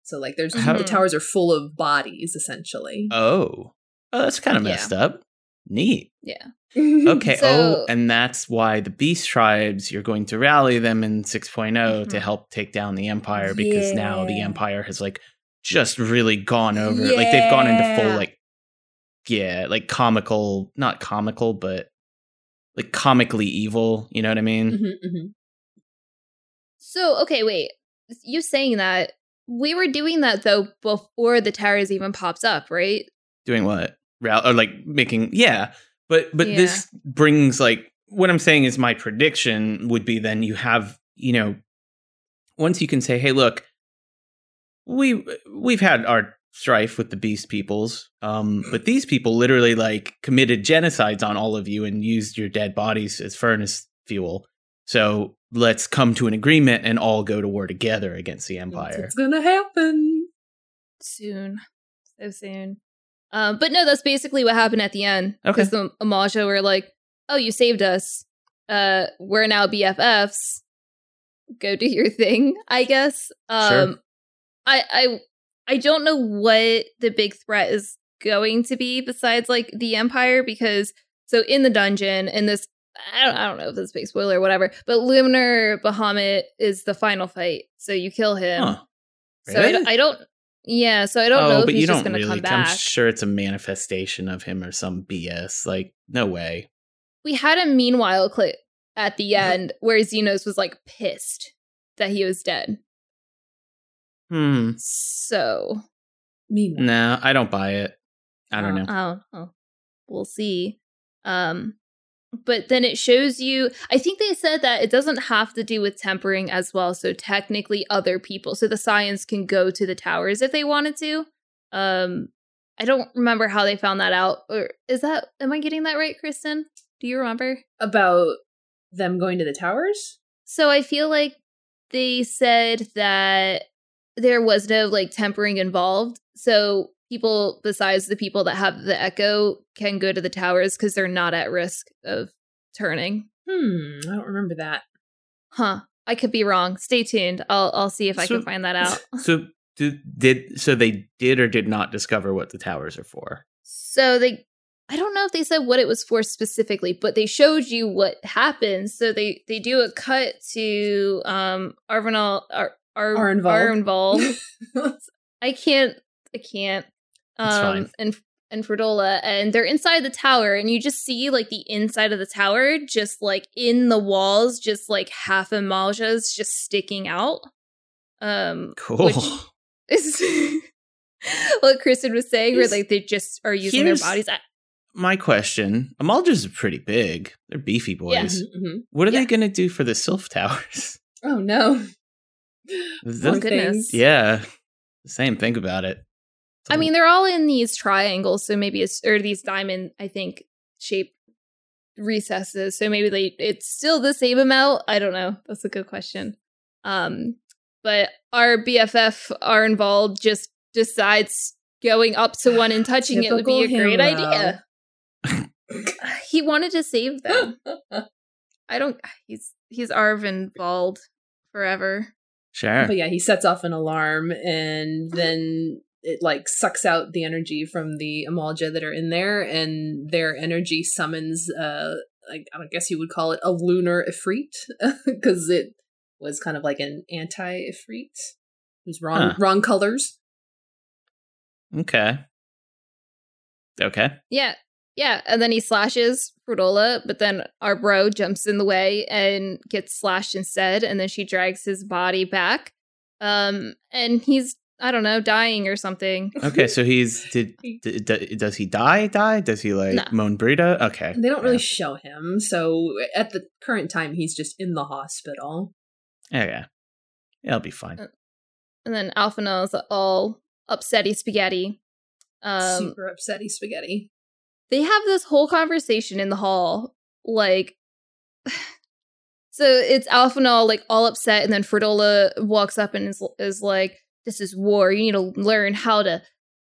[SPEAKER 2] So, like, there's
[SPEAKER 1] How-
[SPEAKER 2] the towers are full of bodies, essentially.
[SPEAKER 3] Oh. Oh, that's kind of
[SPEAKER 1] Yeah.
[SPEAKER 3] messed up. Neat.
[SPEAKER 1] yeah.
[SPEAKER 3] Okay. [LAUGHS] oh, and that's why the beast tribes, you're going to rally them in 6 to
[SPEAKER 1] Mhm.
[SPEAKER 3] help take down the empire because now the empire has like just really gone over like they've gone into full like yeah, like comical, not comical, but like comically evil, you know what I mean?
[SPEAKER 2] Mhm, mhm.
[SPEAKER 1] So okay, wait. You saying that we were doing that though before the towers even pops up, right?
[SPEAKER 3] Doing what? Ral- or like making yeah, but but
[SPEAKER 1] Yeah.
[SPEAKER 3] this brings like what I'm saying is my prediction would be then you have, you know, once you can say, "Hey, look, we we've had our strife with the beast peoples um but these people literally like committed genocides on all of you and used your dead bodies as furnace fuel so let's come to an agreement and all go to war together against the empire
[SPEAKER 2] It's gonna happen.
[SPEAKER 1] Soon, so soon. Um, but no, that's basically what happened at the end.
[SPEAKER 3] Okay.
[SPEAKER 1] Because the Amaja were like, "Oh, you saved us. Uh, we're now BFFs. Go do your thing, I guess." Um,
[SPEAKER 3] Sure.
[SPEAKER 1] I I I don't know what the big threat is going to be besides like the Empire because so in the dungeon in this I don't, I don't know if this is a big spoiler or whatever, but Luminar Bahamut is the final fight. So you kill him.
[SPEAKER 3] Huh.
[SPEAKER 1] So I, I don't. Yeah, so I don't
[SPEAKER 3] oh
[SPEAKER 1] know if
[SPEAKER 3] but
[SPEAKER 1] he's
[SPEAKER 3] you
[SPEAKER 1] just
[SPEAKER 3] don't
[SPEAKER 1] going to
[SPEAKER 3] really
[SPEAKER 1] come
[SPEAKER 3] i'm
[SPEAKER 1] back.
[SPEAKER 3] sure it's a manifestation of him or some bs like no way.
[SPEAKER 1] We had a meanwhile clip at the end where Zenos was like pissed that he was dead.
[SPEAKER 3] hmm.
[SPEAKER 1] So
[SPEAKER 2] Meanwhile,
[SPEAKER 3] no i don't buy it. I don't
[SPEAKER 1] uh,
[SPEAKER 3] know.
[SPEAKER 1] Oh, oh, we'll see. Um, but then it shows you. I think they said that it doesn't have to do with tempering as well. So technically, other people, so the science can go to the towers if they wanted to. Um, I don't remember how they found that out. Or is that? Am I getting that right, Kristen? Do you remember?
[SPEAKER 2] about them going to the towers.
[SPEAKER 1] So I feel like they said that there was no like tempering involved. So people besides the people that have the echo can go to the towers because they're not at risk of turning.
[SPEAKER 2] Hmm, I don't remember that.
[SPEAKER 1] Huh. I could be wrong. Stay tuned. I'll I'll see if I can find that out. [LAUGHS]
[SPEAKER 3] So did, did so they did or did not discover what the towers are for?
[SPEAKER 1] So they I don't know if they said what it was for specifically, but they showed you what happened. So they they do a cut to um Arvinal Ar, Ar,
[SPEAKER 2] Arnvald.
[SPEAKER 1] Arnvald. [LAUGHS] I can't I can't. Um and and Fredola and they're inside the tower and you just see like the inside of the tower just like in the walls just like half of Malja's just sticking out. Um
[SPEAKER 3] Cool. [LAUGHS]
[SPEAKER 1] Is [LAUGHS] what Kristen was saying, where like they just are using their bodies. I,
[SPEAKER 3] My question: Amalj'aas are pretty big. They're beefy boys.
[SPEAKER 1] Yeah.
[SPEAKER 2] Mhm.
[SPEAKER 3] What are
[SPEAKER 1] Yeah.
[SPEAKER 3] they going to do for the Sylph Towers?
[SPEAKER 2] Oh no. [LAUGHS]
[SPEAKER 1] Oh, goodness.
[SPEAKER 3] yeah, same. Think about it.
[SPEAKER 1] I mean, they're all in these triangles, so maybe it's or these diamond, I think, shape recesses. So maybe they it's still the same amount. I don't know. That's a good question. Um, but our BFF are involved. Just decides going up to one and touching it would be a great
[SPEAKER 2] him,
[SPEAKER 1] idea. [LAUGHS] he wanted to save them. I don't. He's he's Arvin bald forever.
[SPEAKER 3] sure.
[SPEAKER 2] But yeah, he sets off an alarm and then it like sucks out the energy from the Amalj'aa that are in there and their energy summons uh like I guess you would call it a lunar Ifrit because [LAUGHS] it was kind of like an anti Ifrit who's wrong
[SPEAKER 3] Huh.
[SPEAKER 2] wrong colors.
[SPEAKER 3] Okay. Okay.
[SPEAKER 1] Yeah, yeah. And then he slashes Frudola, but then our bro jumps in the way and gets slashed instead. And then she drags his body back. Um, and he's I don't know, dying or something. [LAUGHS]
[SPEAKER 3] Okay. So he's did, [LAUGHS] did, d- does he die? Die? Does he like
[SPEAKER 1] No.
[SPEAKER 3] moan Brita? Okay.
[SPEAKER 2] They don't really
[SPEAKER 3] Yeah.
[SPEAKER 2] show him, so at the current time he's just in the hospital.
[SPEAKER 3] Okay. It'll be fine.
[SPEAKER 1] Uh, And then Alphina's all upsetty spaghetti. Um,
[SPEAKER 2] Super upsetty spaghetti.
[SPEAKER 1] they have this whole conversation in the hall like [SIGHS] so it's Alphanol like all upset and then Fredola walks up and is, is like this is war you need to learn how to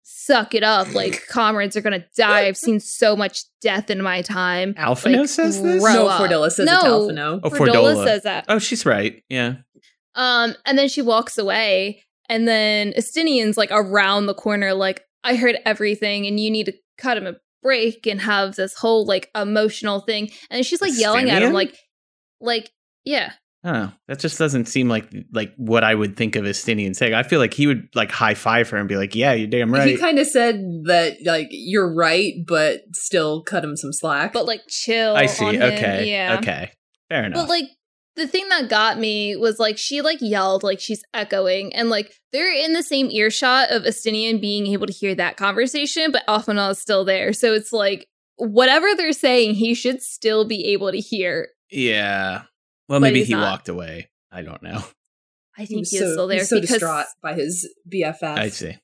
[SPEAKER 1] suck it up like [LAUGHS] comrades are gonna die i've seen so much death in my time
[SPEAKER 3] Alphinaud
[SPEAKER 1] like,
[SPEAKER 3] says this?
[SPEAKER 1] grow
[SPEAKER 2] no,
[SPEAKER 1] up.
[SPEAKER 2] Fordilla says
[SPEAKER 1] No.
[SPEAKER 2] it's Alphinaud.
[SPEAKER 3] Oh,
[SPEAKER 1] Fredola
[SPEAKER 3] Fordola.
[SPEAKER 1] says that
[SPEAKER 3] Oh, she's right. Yeah.
[SPEAKER 1] Um, and then she walks away, and then Estinian's like around the corner, like, I heard everything, and you need to cut him a break and have this whole like emotional thing. And she's like yelling at him, like, like, yeah.
[SPEAKER 3] Oh, that just doesn't seem like like what I would think of Estinian saying. I feel like he would like high five her and be like, "Yeah, you're damn right."
[SPEAKER 2] He kind of said that like you're right, but still cut him some slack.
[SPEAKER 1] But like chill.
[SPEAKER 3] I see.
[SPEAKER 1] on him,
[SPEAKER 3] Okay.
[SPEAKER 1] Yeah.
[SPEAKER 3] Okay. Fair enough.
[SPEAKER 1] But like the thing that got me was like she like yelled like she's echoing and like they're in the same earshot of Estinian being able to hear that conversation, but Alphanal is still there. So it's like whatever they're saying, he should still be able to hear.
[SPEAKER 3] yeah. Well, maybe he
[SPEAKER 1] not.
[SPEAKER 3] walked away. I don't know.
[SPEAKER 1] I
[SPEAKER 2] he
[SPEAKER 1] think
[SPEAKER 2] was
[SPEAKER 1] he,
[SPEAKER 2] so,
[SPEAKER 1] still there
[SPEAKER 2] he's so
[SPEAKER 1] because
[SPEAKER 2] distraught by his BFF.
[SPEAKER 3] I see.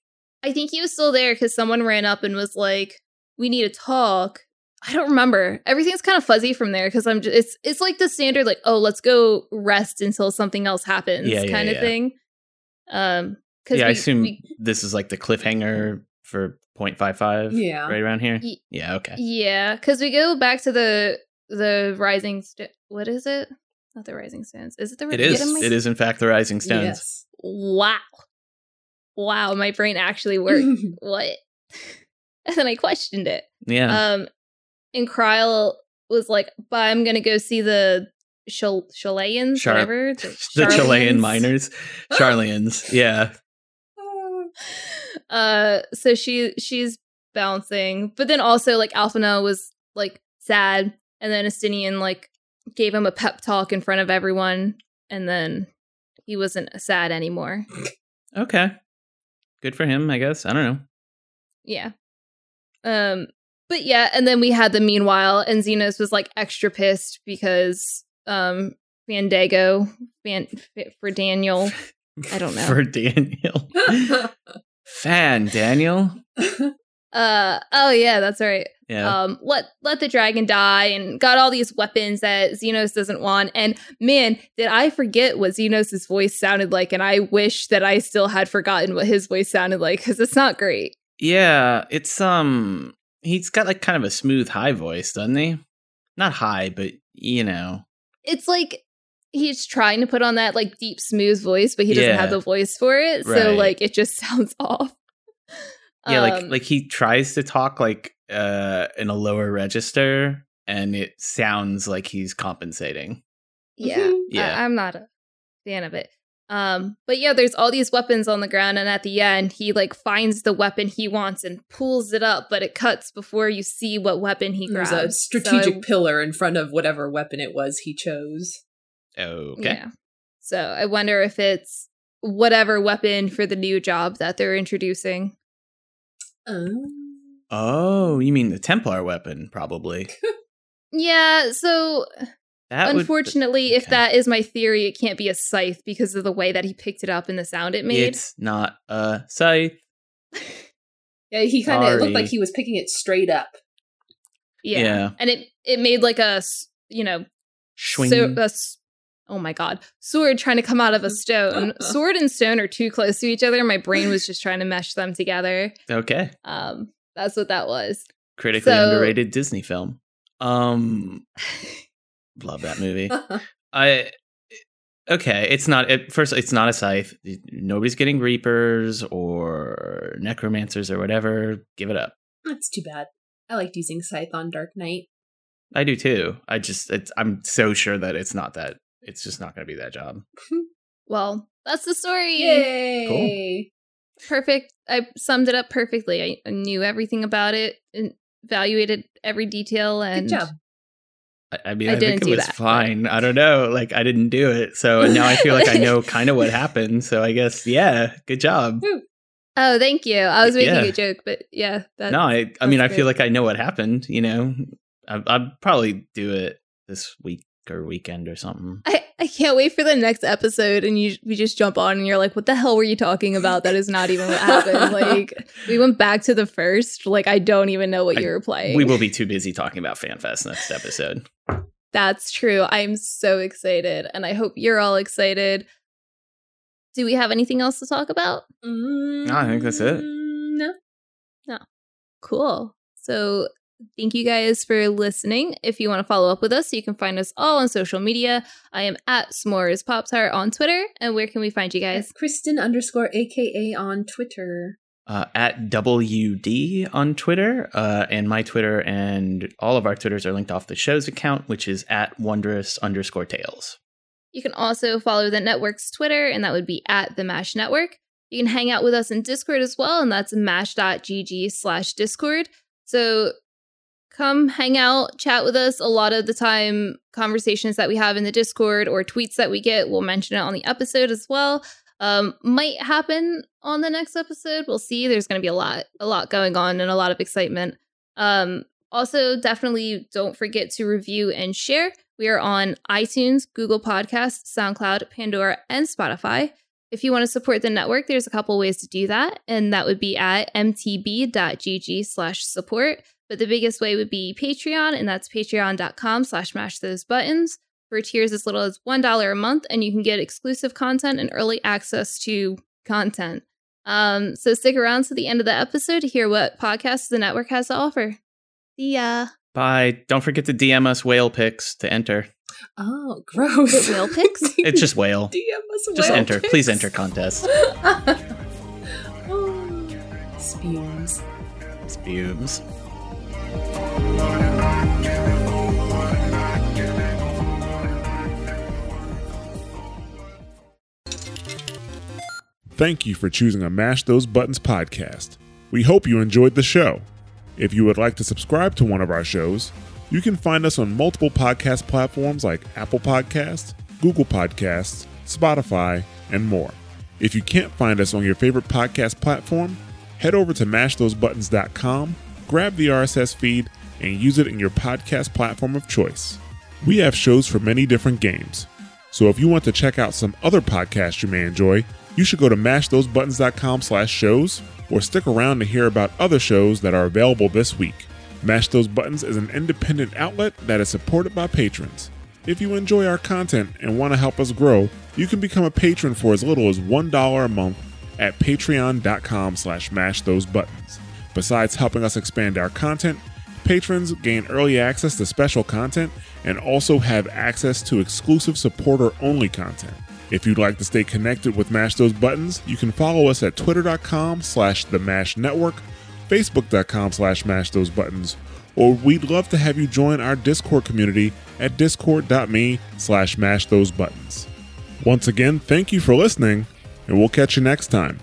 [SPEAKER 1] I think he was still there because someone ran up and was like, "We need to talk." I don't remember. Everything's kind of fuzzy from there because I'm just it's it's like the standard like, "Oh, let's go rest until something else happens"
[SPEAKER 3] Yeah, yeah,
[SPEAKER 1] kind of
[SPEAKER 3] yeah.
[SPEAKER 1] thing. Um, because
[SPEAKER 3] Yeah, I assume
[SPEAKER 1] we-
[SPEAKER 3] this is like the cliffhanger for 0.55
[SPEAKER 2] Yeah.
[SPEAKER 3] right around here.
[SPEAKER 1] Ye-
[SPEAKER 3] Yeah, okay.
[SPEAKER 1] yeah, because we go back to the the rising. St- what is it? Not the rising stones. Is it the?
[SPEAKER 3] It is.
[SPEAKER 1] My...
[SPEAKER 3] It is in fact the Rising Stones.
[SPEAKER 2] Yes.
[SPEAKER 1] Wow, wow, my brain actually worked. [LAUGHS] what? [LAUGHS] and then I questioned it.
[SPEAKER 3] Yeah.
[SPEAKER 1] Um, and Krile was like, "But I'm gonna go see the Chil- Chileans,
[SPEAKER 3] Char-
[SPEAKER 1] whatever [LAUGHS]
[SPEAKER 3] the Chilean miners. Charlians. Yeah.
[SPEAKER 1] Uh, so she she's bouncing, but then also like Alphinaud was like sad, and then Estinian like gave him a pep talk in front of everyone, and then he wasn't sad anymore.
[SPEAKER 3] Okay. Good for him, I guess. I don't know.
[SPEAKER 1] Yeah. Um, but yeah, and then we had the meanwhile, and Zenos was like extra pissed because um Fandago Fan for Daniel. I don't know. [LAUGHS]
[SPEAKER 3] For Daniel. [LAUGHS] Fan Daniel. [LAUGHS]
[SPEAKER 1] Uh oh yeah, that's right.
[SPEAKER 3] Yeah.
[SPEAKER 1] Um let let the dragon die and got all these weapons that Zenos doesn't want. And man, did I forget what Zenos' voice sounded like, and I wish that I still had forgotten what his voice sounded like because it's not great.
[SPEAKER 3] yeah. It's um he's got like kind of a smooth high voice, doesn't he? Not high, but you know.
[SPEAKER 1] It's like he's trying to put on that like deep smooth voice, but he doesn't
[SPEAKER 3] Yeah.
[SPEAKER 1] have the voice for it.
[SPEAKER 3] Right.
[SPEAKER 1] So like it just [LAUGHS] sounds off.
[SPEAKER 3] Yeah, like
[SPEAKER 1] Um,
[SPEAKER 3] like he tries to talk like uh in a lower register and it sounds like he's compensating.
[SPEAKER 1] yeah,
[SPEAKER 2] Mhm.
[SPEAKER 3] Yeah.
[SPEAKER 1] I, am not a fan of it. Um, but yeah, there's all these weapons on the ground, and at the end, he like finds the weapon he wants and pulls it up, but it cuts before you see what weapon he
[SPEAKER 2] There's
[SPEAKER 1] grabs.
[SPEAKER 2] a
[SPEAKER 1] So
[SPEAKER 2] strategic
[SPEAKER 1] I-
[SPEAKER 2] pillar in front of whatever weapon it was he chose.
[SPEAKER 3] Okay.
[SPEAKER 1] Yeah. So I wonder if it's whatever weapon for the new job that they're introducing.
[SPEAKER 2] Um,
[SPEAKER 3] Oh, you mean the Templar weapon probably. [LAUGHS]
[SPEAKER 1] Yeah, so
[SPEAKER 3] That would-
[SPEAKER 1] unfortunately, if that is my theory, it can't be a scythe because of the way that he picked it up and the sound it made.
[SPEAKER 3] it's not a scythe. [LAUGHS]
[SPEAKER 2] yeah, he kind of looked like he was picking it straight up.
[SPEAKER 1] yeah.
[SPEAKER 3] Yeah.
[SPEAKER 1] And it it made like a, you know,
[SPEAKER 3] Swing.
[SPEAKER 1] so a oh my god, sword trying to come out of a stone. [LAUGHS] sword and stone are too close to each other. My brain was just trying to mesh them together.
[SPEAKER 3] okay.
[SPEAKER 1] Um that's what that was.
[SPEAKER 3] Critically
[SPEAKER 1] So-
[SPEAKER 3] underrated Disney film. Um [LAUGHS] love that movie. [LAUGHS] I okay, it's not at first it's not a scythe. Nobody's getting reapers or necromancers or whatever. Give it up.
[SPEAKER 2] That's too bad. I liked using Scythe on Dark Knight.
[SPEAKER 3] I do too. I just it's I'm so sure that it's not that it's just not going to be that job. [LAUGHS]
[SPEAKER 1] well, that's the story.
[SPEAKER 2] Yay!
[SPEAKER 1] perfect. I summed it up perfectly. I, I knew everything about it and evaluated every detail. And
[SPEAKER 2] Good job.
[SPEAKER 3] I, I mean,
[SPEAKER 1] I
[SPEAKER 3] I,
[SPEAKER 1] didn't
[SPEAKER 3] think it
[SPEAKER 1] do
[SPEAKER 3] was
[SPEAKER 1] that, but-
[SPEAKER 3] fine. I don't know. Like I didn't do it, so now I feel like I know kind of what [LAUGHS] happened. So I guess yeah, good job.
[SPEAKER 1] oh, thank you. I was making
[SPEAKER 3] Yeah.
[SPEAKER 1] a joke, but yeah, that,
[SPEAKER 3] no, I I mean I feel like I know what happened. You know, I, I'd probably do it this week or weekend or something.
[SPEAKER 1] I, I can't wait for the next episode and you we just jump on and you're like, what the hell were you talking about? That is not even what happened. [LAUGHS] like we went back to the first. Like I don't even know what
[SPEAKER 3] I-
[SPEAKER 1] you were playing.
[SPEAKER 3] We will be too busy talking about FanFest next episode.
[SPEAKER 1] That's true. I'm so excited and I hope you're all excited. Do we have anything else to talk about?
[SPEAKER 2] Mm,
[SPEAKER 3] I think that's it.
[SPEAKER 2] No. No.
[SPEAKER 1] Cool. So thank you guys for listening. If you want to follow up with us, you can find us all on social media. I am at S'mores Pop Tart on Twitter. And where can we find you guys?
[SPEAKER 2] Kristen underscore AKA on Twitter.
[SPEAKER 3] uh, at WD on Twitter, uh, and my Twitter and all of our Twitters are linked off the show's account, which is at wondrous underscore tails.
[SPEAKER 1] You can also follow the network's Twitter, and that would be at the MASH Network. You can hang out with us in Discord as well, and that's mash.gg slash Discord. So come hang out, chat with us. A lot of the time, conversations that we have in the Discord or tweets that we get, we'll mention it on the episode as well. Um, might happen on the next episode. We'll see. There's going to be a lot, a lot going on, and a lot of excitement. Um, also, definitely don't forget to review and share. We are on iTunes, Google Podcasts, SoundCloud, Pandora, and Spotify. If you want to support the network, there's a couple ways to do that, and that would be at mtb.gg slash support. But the biggest way would be Patreon, and that's patreon.com slash mash those buttons for tiers as little as $1 a month, and you can get exclusive content and early access to content. Um, so stick around to the end of the episode to hear what podcasts the network has to offer. See ya.
[SPEAKER 3] Bye. Don't forget to DM us whale pics to enter.
[SPEAKER 2] Oh, gross.
[SPEAKER 1] Is it whale pics? [LAUGHS]
[SPEAKER 3] It's just whale.
[SPEAKER 2] DM us
[SPEAKER 3] Just
[SPEAKER 2] whale
[SPEAKER 3] enter.
[SPEAKER 2] pics.
[SPEAKER 3] Please enter contest. [LAUGHS]
[SPEAKER 2] oh, spumes.
[SPEAKER 3] Spumes.
[SPEAKER 4] Thank you for choosing a Mash Those Buttons podcast. We hope you enjoyed the show. If you would like to subscribe to one of our shows, you can find us on multiple podcast platforms like Apple Podcasts, Google Podcasts, Spotify, and more. If you can't find us on your favorite podcast platform, head over to mashthosebuttons.com, grab the RSS feed, and use it in your podcast platform of choice. We have shows for many different games. So if you want to check out some other podcasts you may enjoy, you should go to mashthosebuttons.com slash shows or stick around to hear about other shows that are available this week. Mash Those Buttons is an independent outlet that is supported by patrons. If you enjoy our content and want to help us grow, you can become a patron for as little as $1 a month at patreon.com slash mash those buttons. Besides helping us expand our content, patrons gain early access to special content and also have access to exclusive supporter only content. If you'd like to stay connected with Mash Those Buttons, you can follow us at twitter.com slash the Mash Network, facebook.com slash mash those buttons, or we'd love to have you join our Discord community at discord.me slash mash those buttons. Once again, thank you for listening, and we'll catch you next time.